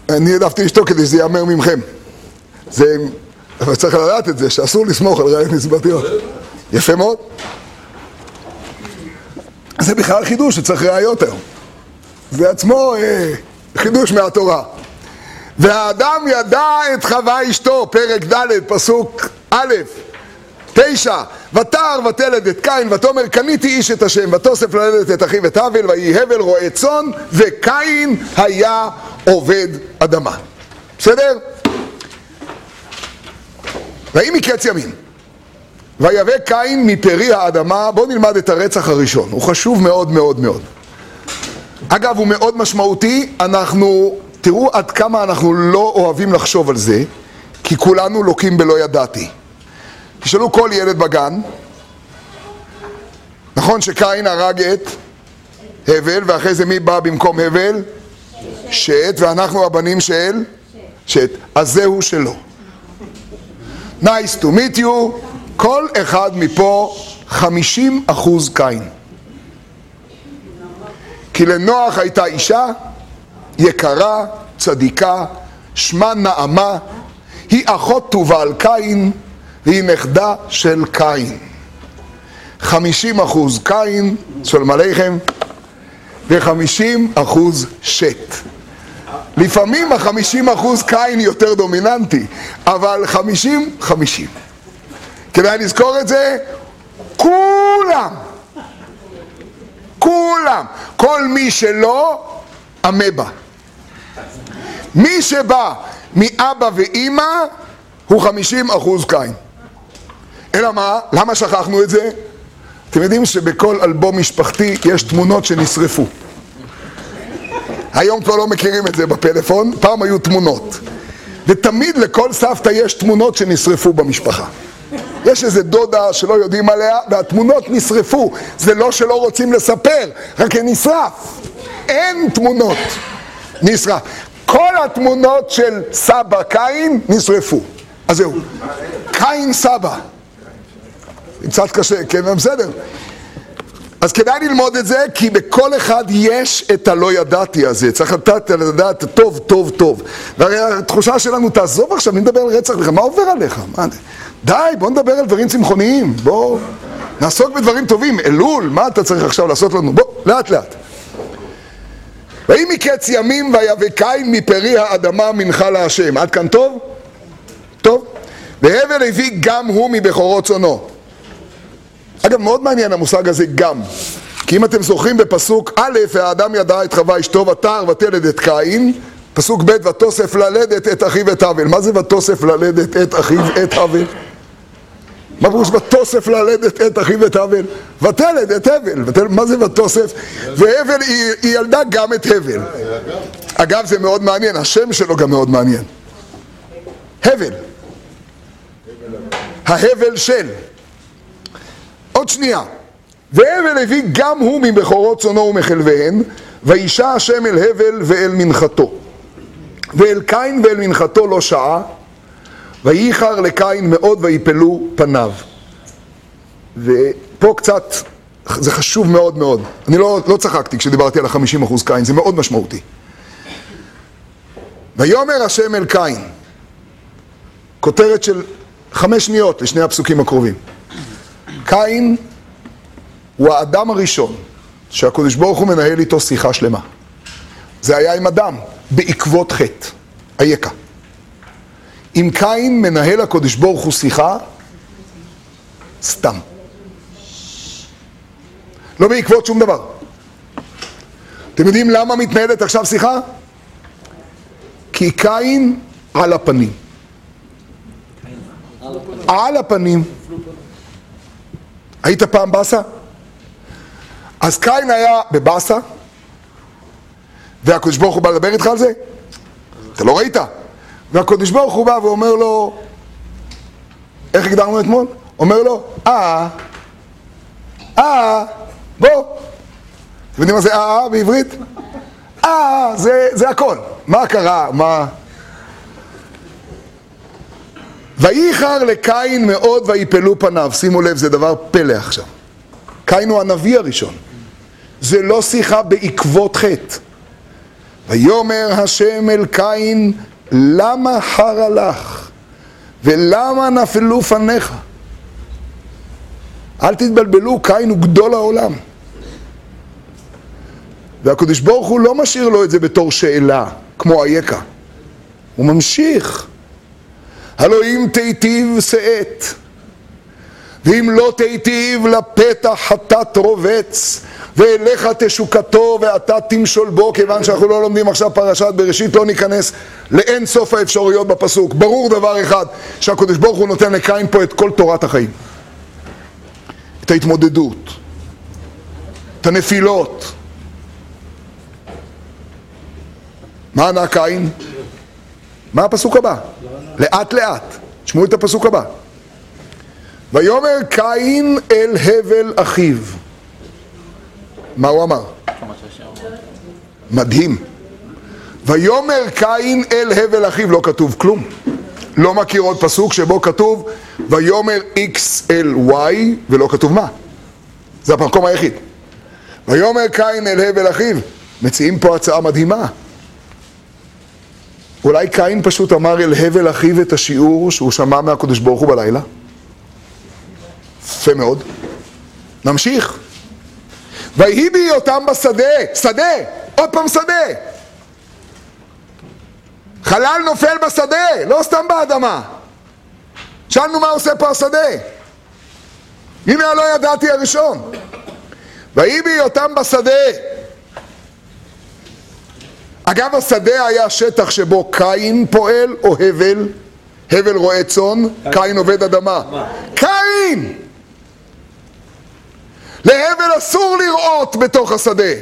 אני העדפתי לשתוק כדי שזה ייאמר ממכם. זה, אבל צריך לדעת את זה, שאסור לסמוך על ראיות נסיבתיות. יפה מאוד. זה בכלל חידוש שצריך ראיות היום. זה עצמו אה, חידוש מהתורה. והאדם ידע את חווה אשתו, פרק ד', פסוק א', תשע, ותער ותלד את קין, ותאמר קניתי איש את השם, ותוסף ללדת את אחיו את הבל, ויהי הבל רועה צאן, וקין היה עובד אדמה. בסדר? ויהי מקץ ימים. ויבא קין מפרי האדמה, בואו נלמד את הרצח הראשון, הוא חשוב מאוד מאוד מאוד. אגב, הוא מאוד משמעותי, אנחנו, תראו עד כמה אנחנו לא אוהבים לחשוב על זה, כי כולנו לוקים בלא ידעתי. תשאלו כל ילד בגן, נכון שקין הרג את הבל, ואחרי זה מי בא במקום הבל? שת, ואנחנו הבנים של? שת. אז זהו שלו. Nice to meet you, כל אחד מפה 50 אחוז קין. כי לנוח הייתה אישה יקרה, צדיקה, שמה נעמה, היא אחות תובל קין, והיא נכדה של קין. 50 אחוז קין, שלום עליכם, ו-50 אחוז שת. לפעמים ה-50 אחוז קין יותר דומיננטי, אבל 50-50. כדאי לזכור את זה, כולם. כולם. כל מי שלא, אמבה. מי שבא מאבא ואימא הוא 50 אחוז קין. אלא מה? למה שכחנו את זה? אתם יודעים שבכל אלבום משפחתי יש תמונות שנשרפו. היום כבר לא מכירים את זה בפלאפון, פעם היו תמונות. ותמיד לכל סבתא יש תמונות שנשרפו במשפחה. יש איזה דודה שלא יודעים עליה, והתמונות נשרפו. זה לא שלא רוצים לספר, רק זה נשרף. אין תמונות. נשרף. כל התמונות של סבא קין נשרפו. אז זהו. קין סבא. קצת קשה, כן, בסדר. אז כדאי ללמוד את זה, כי בכל אחד יש את הלא ידעתי הזה. צריך לדעת, לדעת טוב, טוב, טוב. והרי התחושה שלנו, תעזוב עכשיו, אני מדבר על רצח לך, מה עובר עליך? מה, די, בוא נדבר על דברים צמחוניים. בוא נעסוק בדברים טובים. אלול, מה אתה צריך עכשיו לעשות לנו? בוא, לאט לאט. ויהי מקץ ימים ויבא קין מפרי האדמה מנחה להשם. עד כאן טוב? טוב. והבל הביא גם הוא מבכורות צונו. אגב, מאוד מעניין המושג הזה גם. כי אם אתם זוכרים בפסוק א', האדם ידע את חווה אשתו ותר ותלד את קין, פסוק ב', ותוסף ללדת את אחיו את הבל. מה זה ותוסף ללדת את אחיו את הבל? מה פירוש ותוסף ללדת את אחיו את הבל? ותלד את הבל. מה זה ותוסף? והבל היא ילדה גם את הבל. אגב, זה מאוד מעניין, השם שלו גם מאוד מעניין. הבל. ההבל של. עוד שנייה. והבל הביא גם הוא מבכורות צונו ומחלביהן, וישע השם אל הבל ואל מנחתו. ואל קין ואל מנחתו לא שעה, וייחר לקין מאוד ויפלו פניו. ופה קצת, זה חשוב מאוד מאוד. אני לא, לא צחקתי כשדיברתי על החמישים אחוז קין, זה מאוד משמעותי. ויאמר השם אל קין, כותרת של חמש שניות לשני הפסוקים הקרובים. קין הוא האדם הראשון שהקדוש ברוך הוא מנהל איתו שיחה שלמה. זה היה עם אדם, בעקבות חטא, אייכה. עם קין מנהל הקדוש ברוך הוא שיחה סתם. לא בעקבות שום דבר. אתם יודעים למה מתנהלת עכשיו שיחה? כי קין על הפנים. על הפנים. היית פעם באסה? אז קין היה בבאסה, והקדוש ברוך הוא בא לדבר איתך על זה? אתה לא ראית? והקדוש ברוך הוא בא ואומר לו, איך הגדרנו אתמול? אומר לו, אה, אה, בוא. אתם יודעים מה זה אה, אה בעברית? אה, זה, זה הכל. מה קרה? מה... וייחר לקין מאוד ויפלו פניו. שימו לב, זה דבר פלא עכשיו. קין הוא הנביא הראשון. זה לא שיחה בעקבות חטא. ויאמר השם אל קין, למה חרה לך? ולמה נפלו פניך? אל תתבלבלו, קין הוא גדול העולם. והקדוש ברוך הוא לא משאיר לו את זה בתור שאלה, כמו אייכה. הוא ממשיך. הלא אם תיטיב שאת, ואם לא תיטיב לפתח חטאת רובץ, ואליך תשוקתו ואתה תמשול בו, כיוון שאנחנו לא לומדים עכשיו פרשת בראשית, לא ניכנס לאין סוף האפשרויות בפסוק. ברור דבר אחד, שהקדוש ברוך הוא נותן לקין פה את כל תורת החיים. את ההתמודדות, את הנפילות. מה ענה קין? מה הפסוק הבא? לאט לאט. תשמעו את הפסוק הבא. ויאמר קין אל הבל אחיו. מה הוא אמר? מדהים. ויאמר קין אל הבל אחיו, לא כתוב כלום. לא מכיר עוד פסוק שבו כתוב ויאמר X אל Y ולא כתוב מה. זה המקום היחיד. ויאמר קין אל הבל אחיו. מציעים פה הצעה מדהימה. אולי קין פשוט אמר אל הבל אחיו את השיעור שהוא שמע מהקדוש ברוך הוא בלילה? יפה מאוד. נמשיך. ויהי בהיותם בשדה, שדה, עוד פעם שדה. חלל נופל בשדה, לא סתם באדמה. שאלנו מה עושה פה השדה. הנה הלא ידעתי הראשון. ויהי בהיותם בשדה. אגב, השדה היה שטח שבו קין פועל או הבל? הבל רועה צאן, קין עובד אדמה. קין! להבל אסור לראות בתוך השדה.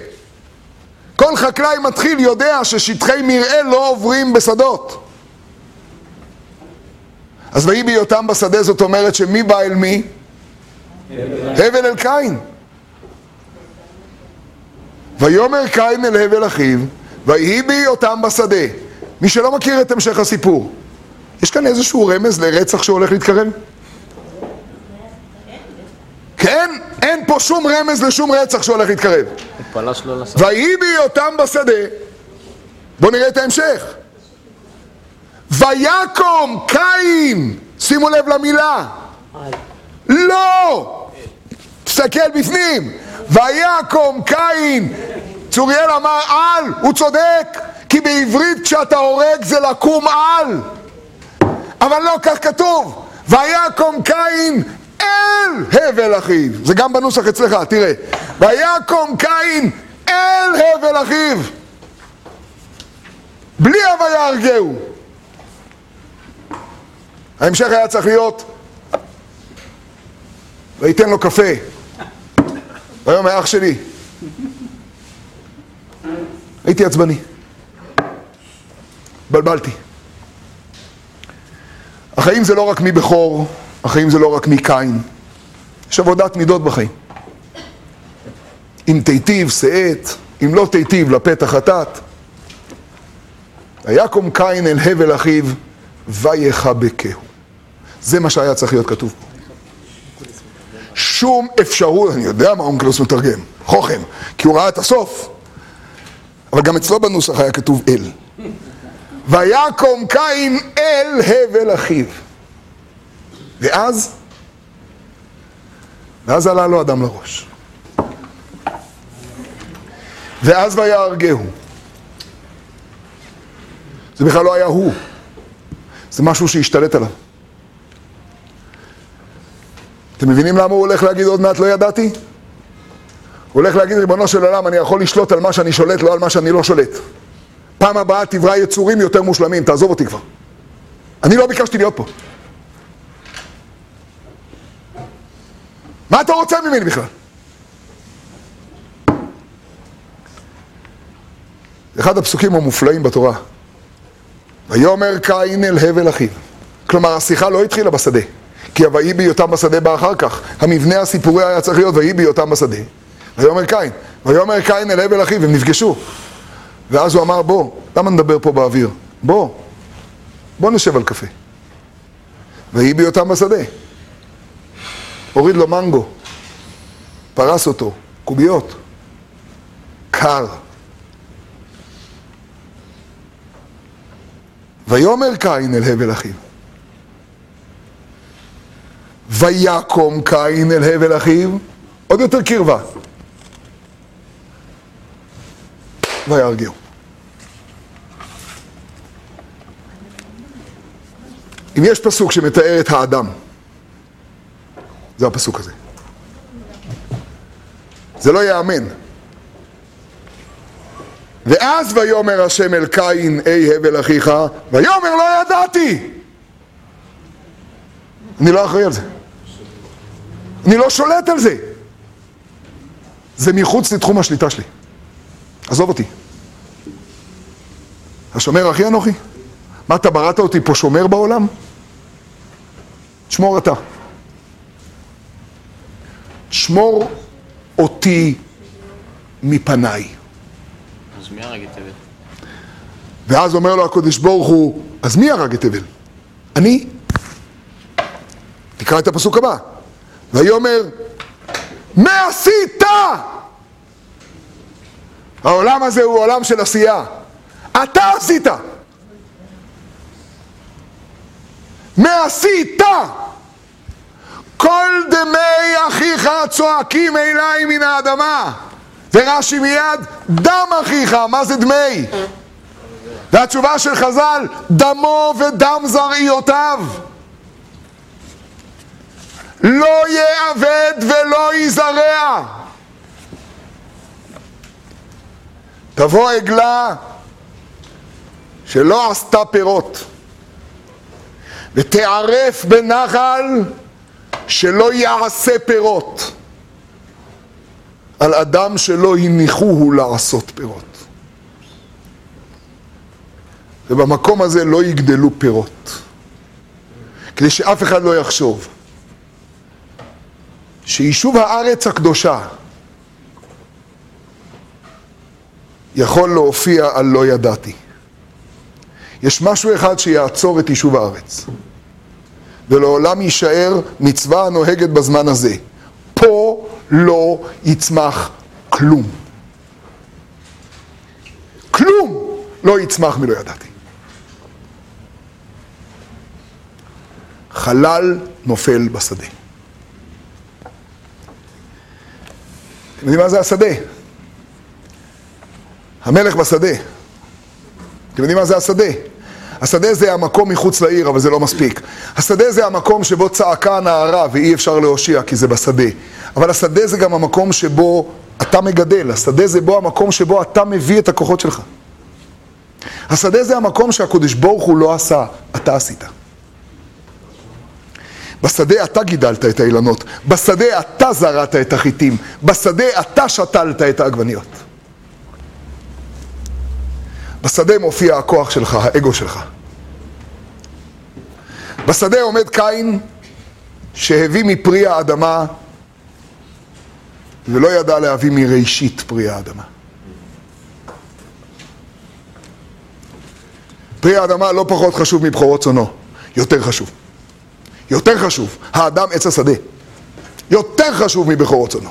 כל חקלאי מתחיל יודע ששטחי מרעה לא עוברים בשדות. אז ויהי בהיותם בשדה זאת אומרת שמי בא אל מי? הבל אל קין. ויאמר קין אל הבל אחיו, ויהי בהיותם בשדה. מי שלא מכיר את המשך הסיפור, יש כאן איזשהו רמז לרצח שהולך להתקרב? כן, אין פה שום רמז לשום רצח שהולך להתקרב. ויהי בהיותם בשדה, בואו נראה את ההמשך. ויקום קין, שימו לב למילה. לא! תסתכל בפנים. ויקום קין, צוריאל אמר על, הוא צודק, כי בעברית כשאתה הורג זה לקום על. אבל לא כך כתוב. ויקום קין אל הבל אחיו. זה גם בנוסח אצלך, תראה. ויקום קין אל הבל אחיו. בלי הוויהרגהו. ההמשך היה צריך להיות וייתן לו קפה. ויאמר אח שלי, הייתי עצבני. התבלבלתי. החיים זה לא רק מי בכור, החיים זה לא רק מי קין. יש עבודת מידות בחיים. אם תיטיב, שאת, אם לא תיטיב, לפתח חטאת. ויקום קין אל הבל אחיו, ויחבקהו. זה מה שהיה צריך להיות כתוב פה. שום אפשרות, אני יודע מה אונקלוס מתרגם, חוכם, כי הוא ראה את הסוף. אבל גם אצלו בנוסח היה כתוב אל. ויקום קין אל הבל אחיו. ואז, ואז עלה לו אדם לראש. ואז ויהרגהו. זה בכלל לא היה הוא, זה משהו שהשתלט עליו. אתם מבינים למה הוא הולך להגיד עוד מעט לא ידעתי? הוא הולך להגיד ריבונו של עולם, אני יכול לשלוט על מה שאני שולט, לא על מה שאני לא שולט. פעם הבאה תברא יצורים יותר מושלמים, תעזוב אותי כבר. אני לא ביקשתי להיות פה. מה אתה רוצה ממני בכלל? אחד הפסוקים המופלאים בתורה. ויאמר קין אל הבל אחיו. כלומר, השיחה לא התחילה בשדה. כי ה"ויהי בהיותם בשדה" בא אחר כך. המבנה הסיפורי היה צריך להיות "ויהי בהיותם בשדה". ויאמר קין. ויאמר קין אל הבל אחיו, הם נפגשו. ואז הוא אמר, בוא, למה נדבר פה באוויר? בוא, בוא נשב על קפה. ויהי בהיותם בשדה. הוריד לו מנגו, פרס אותו, קוביות, קר. ויאמר קין אל הבל אחיו. ויקום קין אל הבל אחיו, עוד יותר קרבה. ויהרגהו. אם יש פסוק שמתאר את האדם, זה הפסוק הזה. זה לא ייאמן. ואז ויאמר השם אל קין, אי הבל אחיך, ויאמר לא ידעתי. אני לא אחראי על זה. אני לא שולט על זה. זה מחוץ לתחום השליטה שלי. עזוב אותי. השומר אחי אנוכי? מה, אתה בראת אותי פה שומר בעולם? תשמור אתה. תשמור אותי מפניי. אז מי הרג את הבל? ואז אומר לו הקדוש ברוך הוא, אז מי הרג את הבל? אני? תקרא את הפסוק הבא. ויאמר, מה עשית? העולם הזה הוא עולם של עשייה. אתה עשית! מה עשית? כל דמי אחיך צועקים אליי מן האדמה. ורש"י מיד, דם אחיך, מה זה דמי? והתשובה של חז"ל, דמו ודם זרעיותיו. לא יאבד ולא יזרע. תבוא עגלה שלא עשתה פירות, ותערף בנחל שלא יעשה פירות, על אדם שלא הניחוהו לעשות פירות. ובמקום הזה לא יגדלו פירות, כדי שאף אחד לא יחשוב שיישוב הארץ הקדושה יכול להופיע על לא ידעתי. יש משהו אחד שיעצור את יישוב הארץ, ולעולם יישאר מצווה הנוהגת בזמן הזה. פה לא יצמח כלום. כלום לא יצמח מלא ידעתי. חלל נופל בשדה. אתם יודעים מה זה השדה? המלך בשדה. אתם יודעים מה זה השדה? השדה זה המקום מחוץ לעיר, אבל זה לא מספיק. השדה זה המקום שבו צעקה הנערה ואי אפשר להושיע כי זה בשדה. אבל השדה זה גם המקום שבו אתה מגדל, השדה זה בו המקום שבו אתה מביא את הכוחות שלך. השדה זה המקום שהקדוש ברוך הוא לא עשה, אתה עשית. בשדה אתה גידלת את האילנות, בשדה אתה זרעת את החיטים, בשדה אתה שתלת את העגבניות. בשדה מופיע הכוח שלך, האגו שלך. בשדה עומד קין שהביא מפרי האדמה ולא ידע להביא מראשית פרי האדמה. פרי האדמה לא פחות חשוב מבכורות צונו, יותר חשוב. יותר חשוב, האדם עץ השדה. יותר חשוב מבכורות צונו.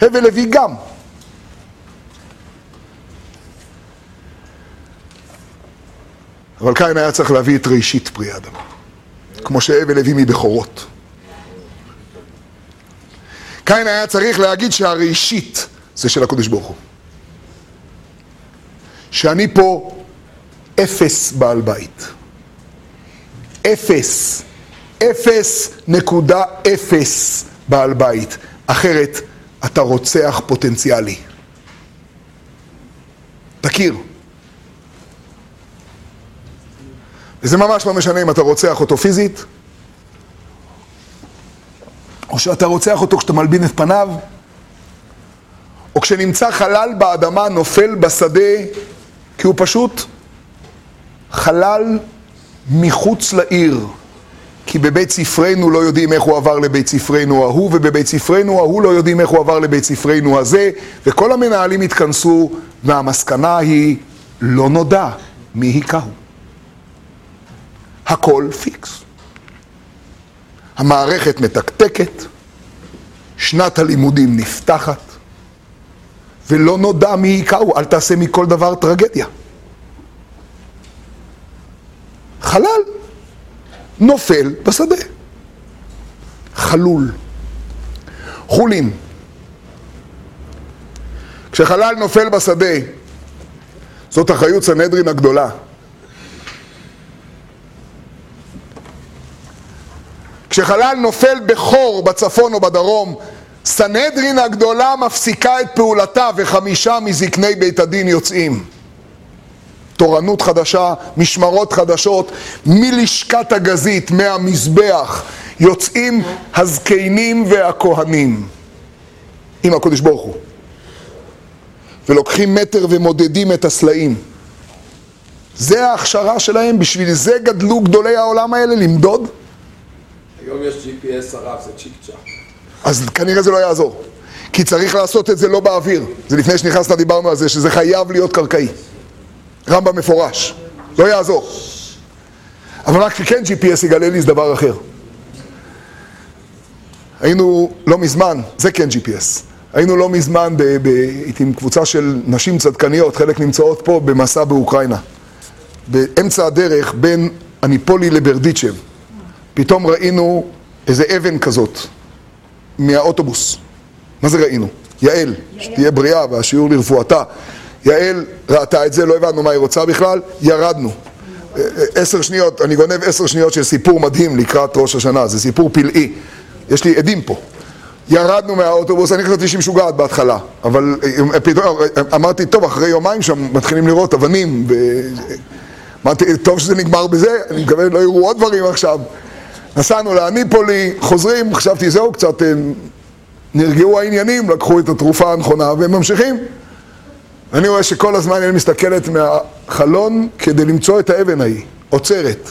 הבל לוי גם. אבל קין היה צריך להביא את ראשית פרי האדמה, כמו שהבל הביא מבכורות. קין היה צריך להגיד שהראשית זה של הקדוש ברוך הוא. שאני פה אפס בעל בית. אפס. אפס נקודה אפס בעל בית. אחרת אתה רוצח פוטנציאלי. תכיר. וזה ממש לא משנה אם אתה רוצח אותו פיזית, או שאתה רוצח אותו כשאתה מלבין את פניו, או כשנמצא חלל באדמה נופל בשדה, כי הוא פשוט חלל מחוץ לעיר. כי בבית ספרנו לא יודעים איך הוא עבר לבית ספרנו ההוא, ובבית ספרנו ההוא לא יודעים איך הוא עבר לבית ספרנו הזה, וכל המנהלים התכנסו, והמסקנה היא, לא נודע מי היכהו. הכל פיקס. המערכת מתקתקת, שנת הלימודים נפתחת, ולא נודע מי היכהו, אל תעשה מכל דבר טרגדיה. חלל נופל בשדה. חלול. חולין. כשחלל נופל בשדה, זאת אחריות סנהדרין הגדולה. כשחלל נופל בחור בצפון או בדרום, סנהדרין הגדולה מפסיקה את פעולתה וחמישה מזקני בית הדין יוצאים. תורנות חדשה, משמרות חדשות, מלשכת הגזית, מהמזבח, יוצאים הזקנים והכהנים עם הקדוש ברוך הוא. ולוקחים מטר ומודדים את הסלעים. זה ההכשרה שלהם, בשביל זה גדלו גדולי העולם האלה, למדוד. היום יש GPS הרב, זה צ'יק צ'אק. אז כנראה זה לא יעזור. כי צריך לעשות את זה לא באוויר. זה לפני שנכנסת דיברנו על זה, שזה חייב להיות קרקעי. רמב"ם מפורש. לא יעזור. אבל רק שכן GPS יגלה לי זה דבר אחר. היינו לא מזמן, זה כן GPS. היינו לא מזמן ב- עם קבוצה של נשים צדקניות, חלק נמצאות פה במסע באוקראינה. באמצע הדרך בין אניפולי לברדיצ'ב, פתאום ראינו איזה אבן כזאת מהאוטובוס. מה זה ראינו? יעל, שתהיה בריאה והשיעור לרפואתה. יעל ראתה את זה, לא הבנו מה היא רוצה בכלל, ירדנו. אה, עשר שניות, אני גונב עשר שניות של סיפור מדהים לקראת ראש השנה, זה סיפור פלאי. יש לי עדים פה. ירדנו מהאוטובוס, אני חשבתי שהיא משוגעת בהתחלה, אבל אה, פתאום אמרתי, טוב, אחרי יומיים שם מתחילים לראות אבנים, אמרתי, טוב שזה נגמר בזה, אני מקווה שלא יראו עוד דברים עכשיו. נסענו לאניפולי, חוזרים, חשבתי זהו, קצת אה, נרגעו העניינים, לקחו את התרופה הנכונה והם ממשיכים. אני רואה שכל הזמן אני מסתכלת מהחלון כדי למצוא את האבן ההיא, עוצרת.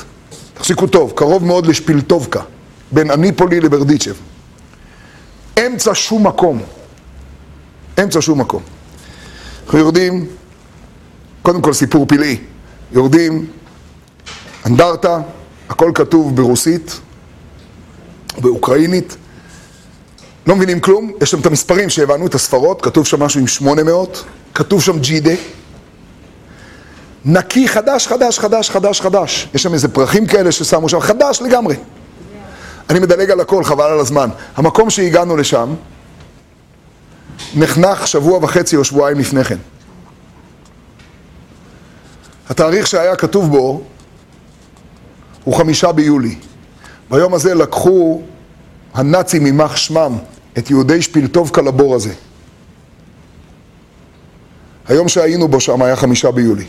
תחזיקו טוב, קרוב מאוד לשפילטובקה, בין אניפולי לברדיצ'ב. אמצע שום מקום. אמצע שום מקום. אנחנו יורדים, קודם כל סיפור פלאי. יורדים, אנדרטה, הכל כתוב ברוסית, באוקראינית, לא מבינים כלום, יש שם את המספרים שהבנו, את הספרות, כתוב שם משהו עם 800, כתוב שם ג'ידה, נקי, חדש, חדש, חדש, חדש, חדש. יש שם איזה פרחים כאלה ששמו שם, חדש לגמרי. אני מדלג על הכל, חבל על הזמן. המקום שהגענו לשם, נחנך שבוע וחצי או שבועיים לפני כן. התאריך שהיה כתוב בו הוא חמישה ביולי. ביום הזה לקחו הנאצים יימח שמם את יהודי שפילטובקה לבור הזה. היום שהיינו בו שם היה חמישה ביולי.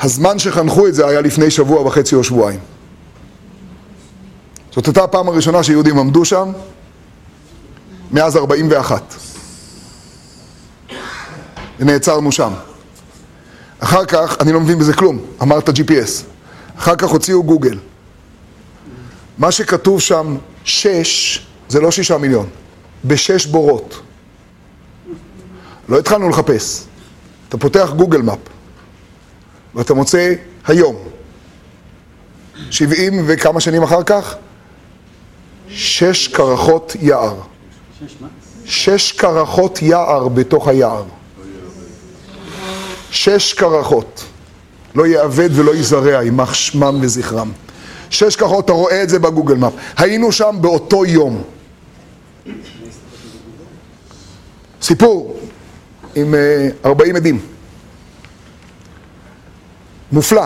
הזמן שחנכו את זה היה לפני שבוע וחצי או שבועיים. זאת הייתה הפעם הראשונה שיהודים עמדו שם מאז 41. ונעצרנו שם. אחר כך, אני לא מבין בזה כלום, אמרת GPS. אחר כך הוציאו גוגל. מה שכתוב שם, שש, זה לא שישה מיליון, בשש בורות. לא התחלנו לחפש. אתה פותח גוגל מפ, ואתה מוצא היום, שבעים וכמה שנים אחר כך, שש קרחות יער. שש קרחות יער בתוך היער. שש קרחות. לא יאבד ולא יזרע, יימח שמם וזכרם. שש קרחות, אתה רואה את זה בגוגל מפ. היינו שם באותו יום. סיפור עם uh, אה, 40 עדים. מופלא.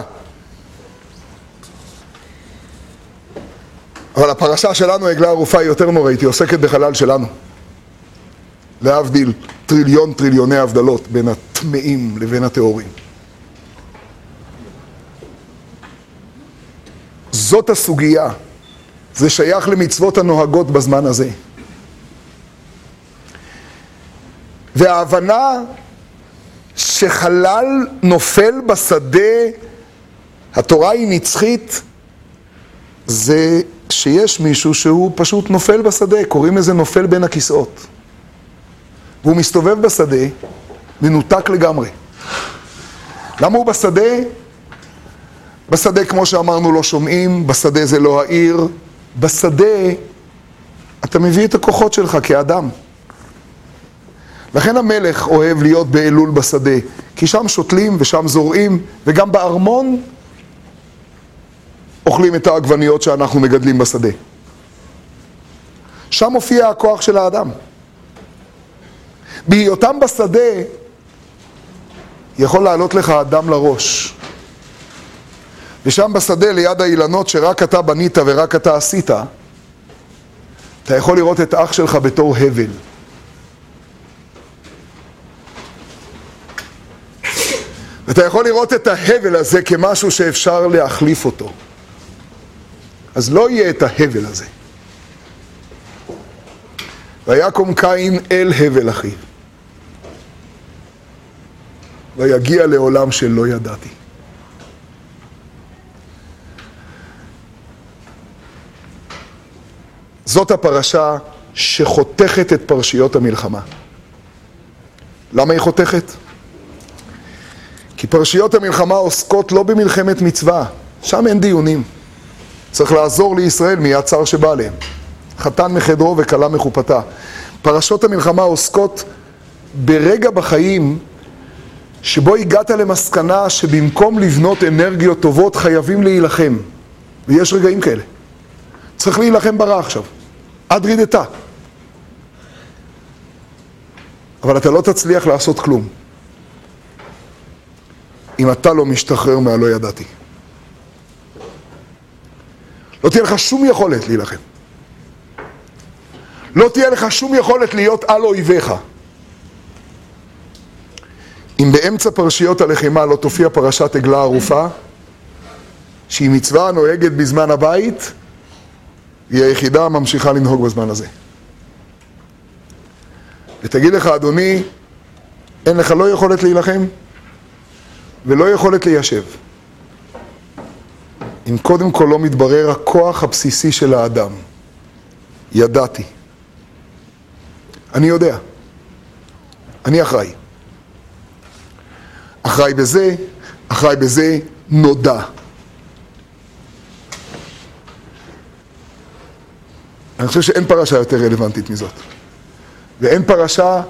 אבל הפרשה שלנו, עגלה ערופה, היא יותר נוראית, היא עוסקת בחלל שלנו. להבדיל טריליון טריליוני הבדלות בין הטמאים לבין הטהורים. זאת הסוגיה. זה שייך למצוות הנוהגות בזמן הזה. וההבנה שחלל נופל בשדה, התורה היא נצחית, זה שיש מישהו שהוא פשוט נופל בשדה, קוראים לזה נופל בין הכיסאות. והוא מסתובב בשדה, מנותק לגמרי. למה הוא בשדה? בשדה, כמו שאמרנו, לא שומעים, בשדה זה לא העיר, בשדה אתה מביא את הכוחות שלך כאדם. לכן המלך אוהב להיות באלול בשדה, כי שם שותלים ושם זורעים, וגם בארמון אוכלים את העגבניות שאנחנו מגדלים בשדה. שם מופיע הכוח של האדם. בהיותם בשדה, יכול לעלות לך אדם לראש. ושם בשדה, ליד האילנות שרק אתה בנית ורק אתה עשית, אתה יכול לראות את אח שלך בתור הבל. אתה יכול לראות את ההבל הזה כמשהו שאפשר להחליף אותו. אז לא יהיה את ההבל הזה. ויקום קין אל הבל אחיו. ויגיע לעולם שלא ידעתי. זאת הפרשה שחותכת את פרשיות המלחמה. למה היא חותכת? כי פרשיות המלחמה עוסקות לא במלחמת מצווה, שם אין דיונים. צריך לעזור לישראל מיד צר שבא עליהם. חתן מחדרו וכלה מחופתה. פרשות המלחמה עוסקות ברגע בחיים שבו הגעת למסקנה שבמקום לבנות אנרגיות טובות חייבים להילחם. ויש רגעים כאלה. צריך להילחם ברע עכשיו. עד רידתה. אבל אתה לא תצליח לעשות כלום. אם אתה לא משתחרר מהלא ידעתי. לא תהיה לך שום יכולת להילחם. לא תהיה לך שום יכולת להיות על אויביך. אם באמצע פרשיות הלחימה לא תופיע פרשת עגלה ערופה, שהיא מצווה הנוהגת בזמן הבית, היא היחידה הממשיכה לנהוג בזמן הזה. ותגיד לך, אדוני, אין לך לא יכולת להילחם ולא יכולת ליישב. אם קודם כל לא מתברר הכוח הבסיסי של האדם. ידעתי. אני יודע. אני אחראי. אחראי בזה, אחראי בזה, נודע. אני חושב שאין פרשה יותר רלוונטית מזאת. ואין פרשה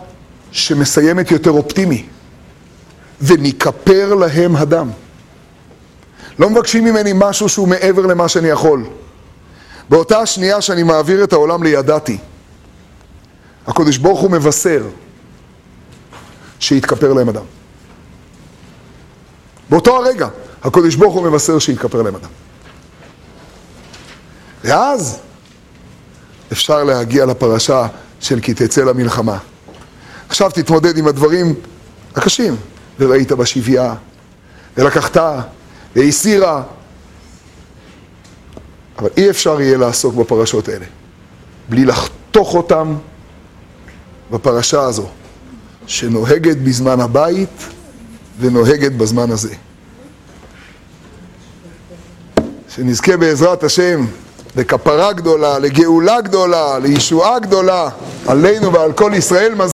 שמסיימת יותר אופטימי. וניכפר להם הדם. לא מבקשים ממני משהו שהוא מעבר למה שאני יכול. באותה השנייה שאני מעביר את העולם לידעתי, הקדוש ברוך הוא מבשר שיתכפר להם אדם. באותו הרגע, הקדוש ברוך הוא מבשר שיתכפר להם אדם. ואז אפשר להגיע לפרשה של כי תצא למלחמה. עכשיו תתמודד עם הדברים הקשים. וראית בשביה, ולקחת, והסירה. אבל אי אפשר יהיה לעסוק בפרשות האלה בלי לחתוך אותם בפרשה הזו, שנוהגת בזמן הבית ונוהגת בזמן הזה. שנזכה בעזרת השם לכפרה גדולה, לגאולה גדולה, לישועה גדולה, עלינו ועל כל ישראל.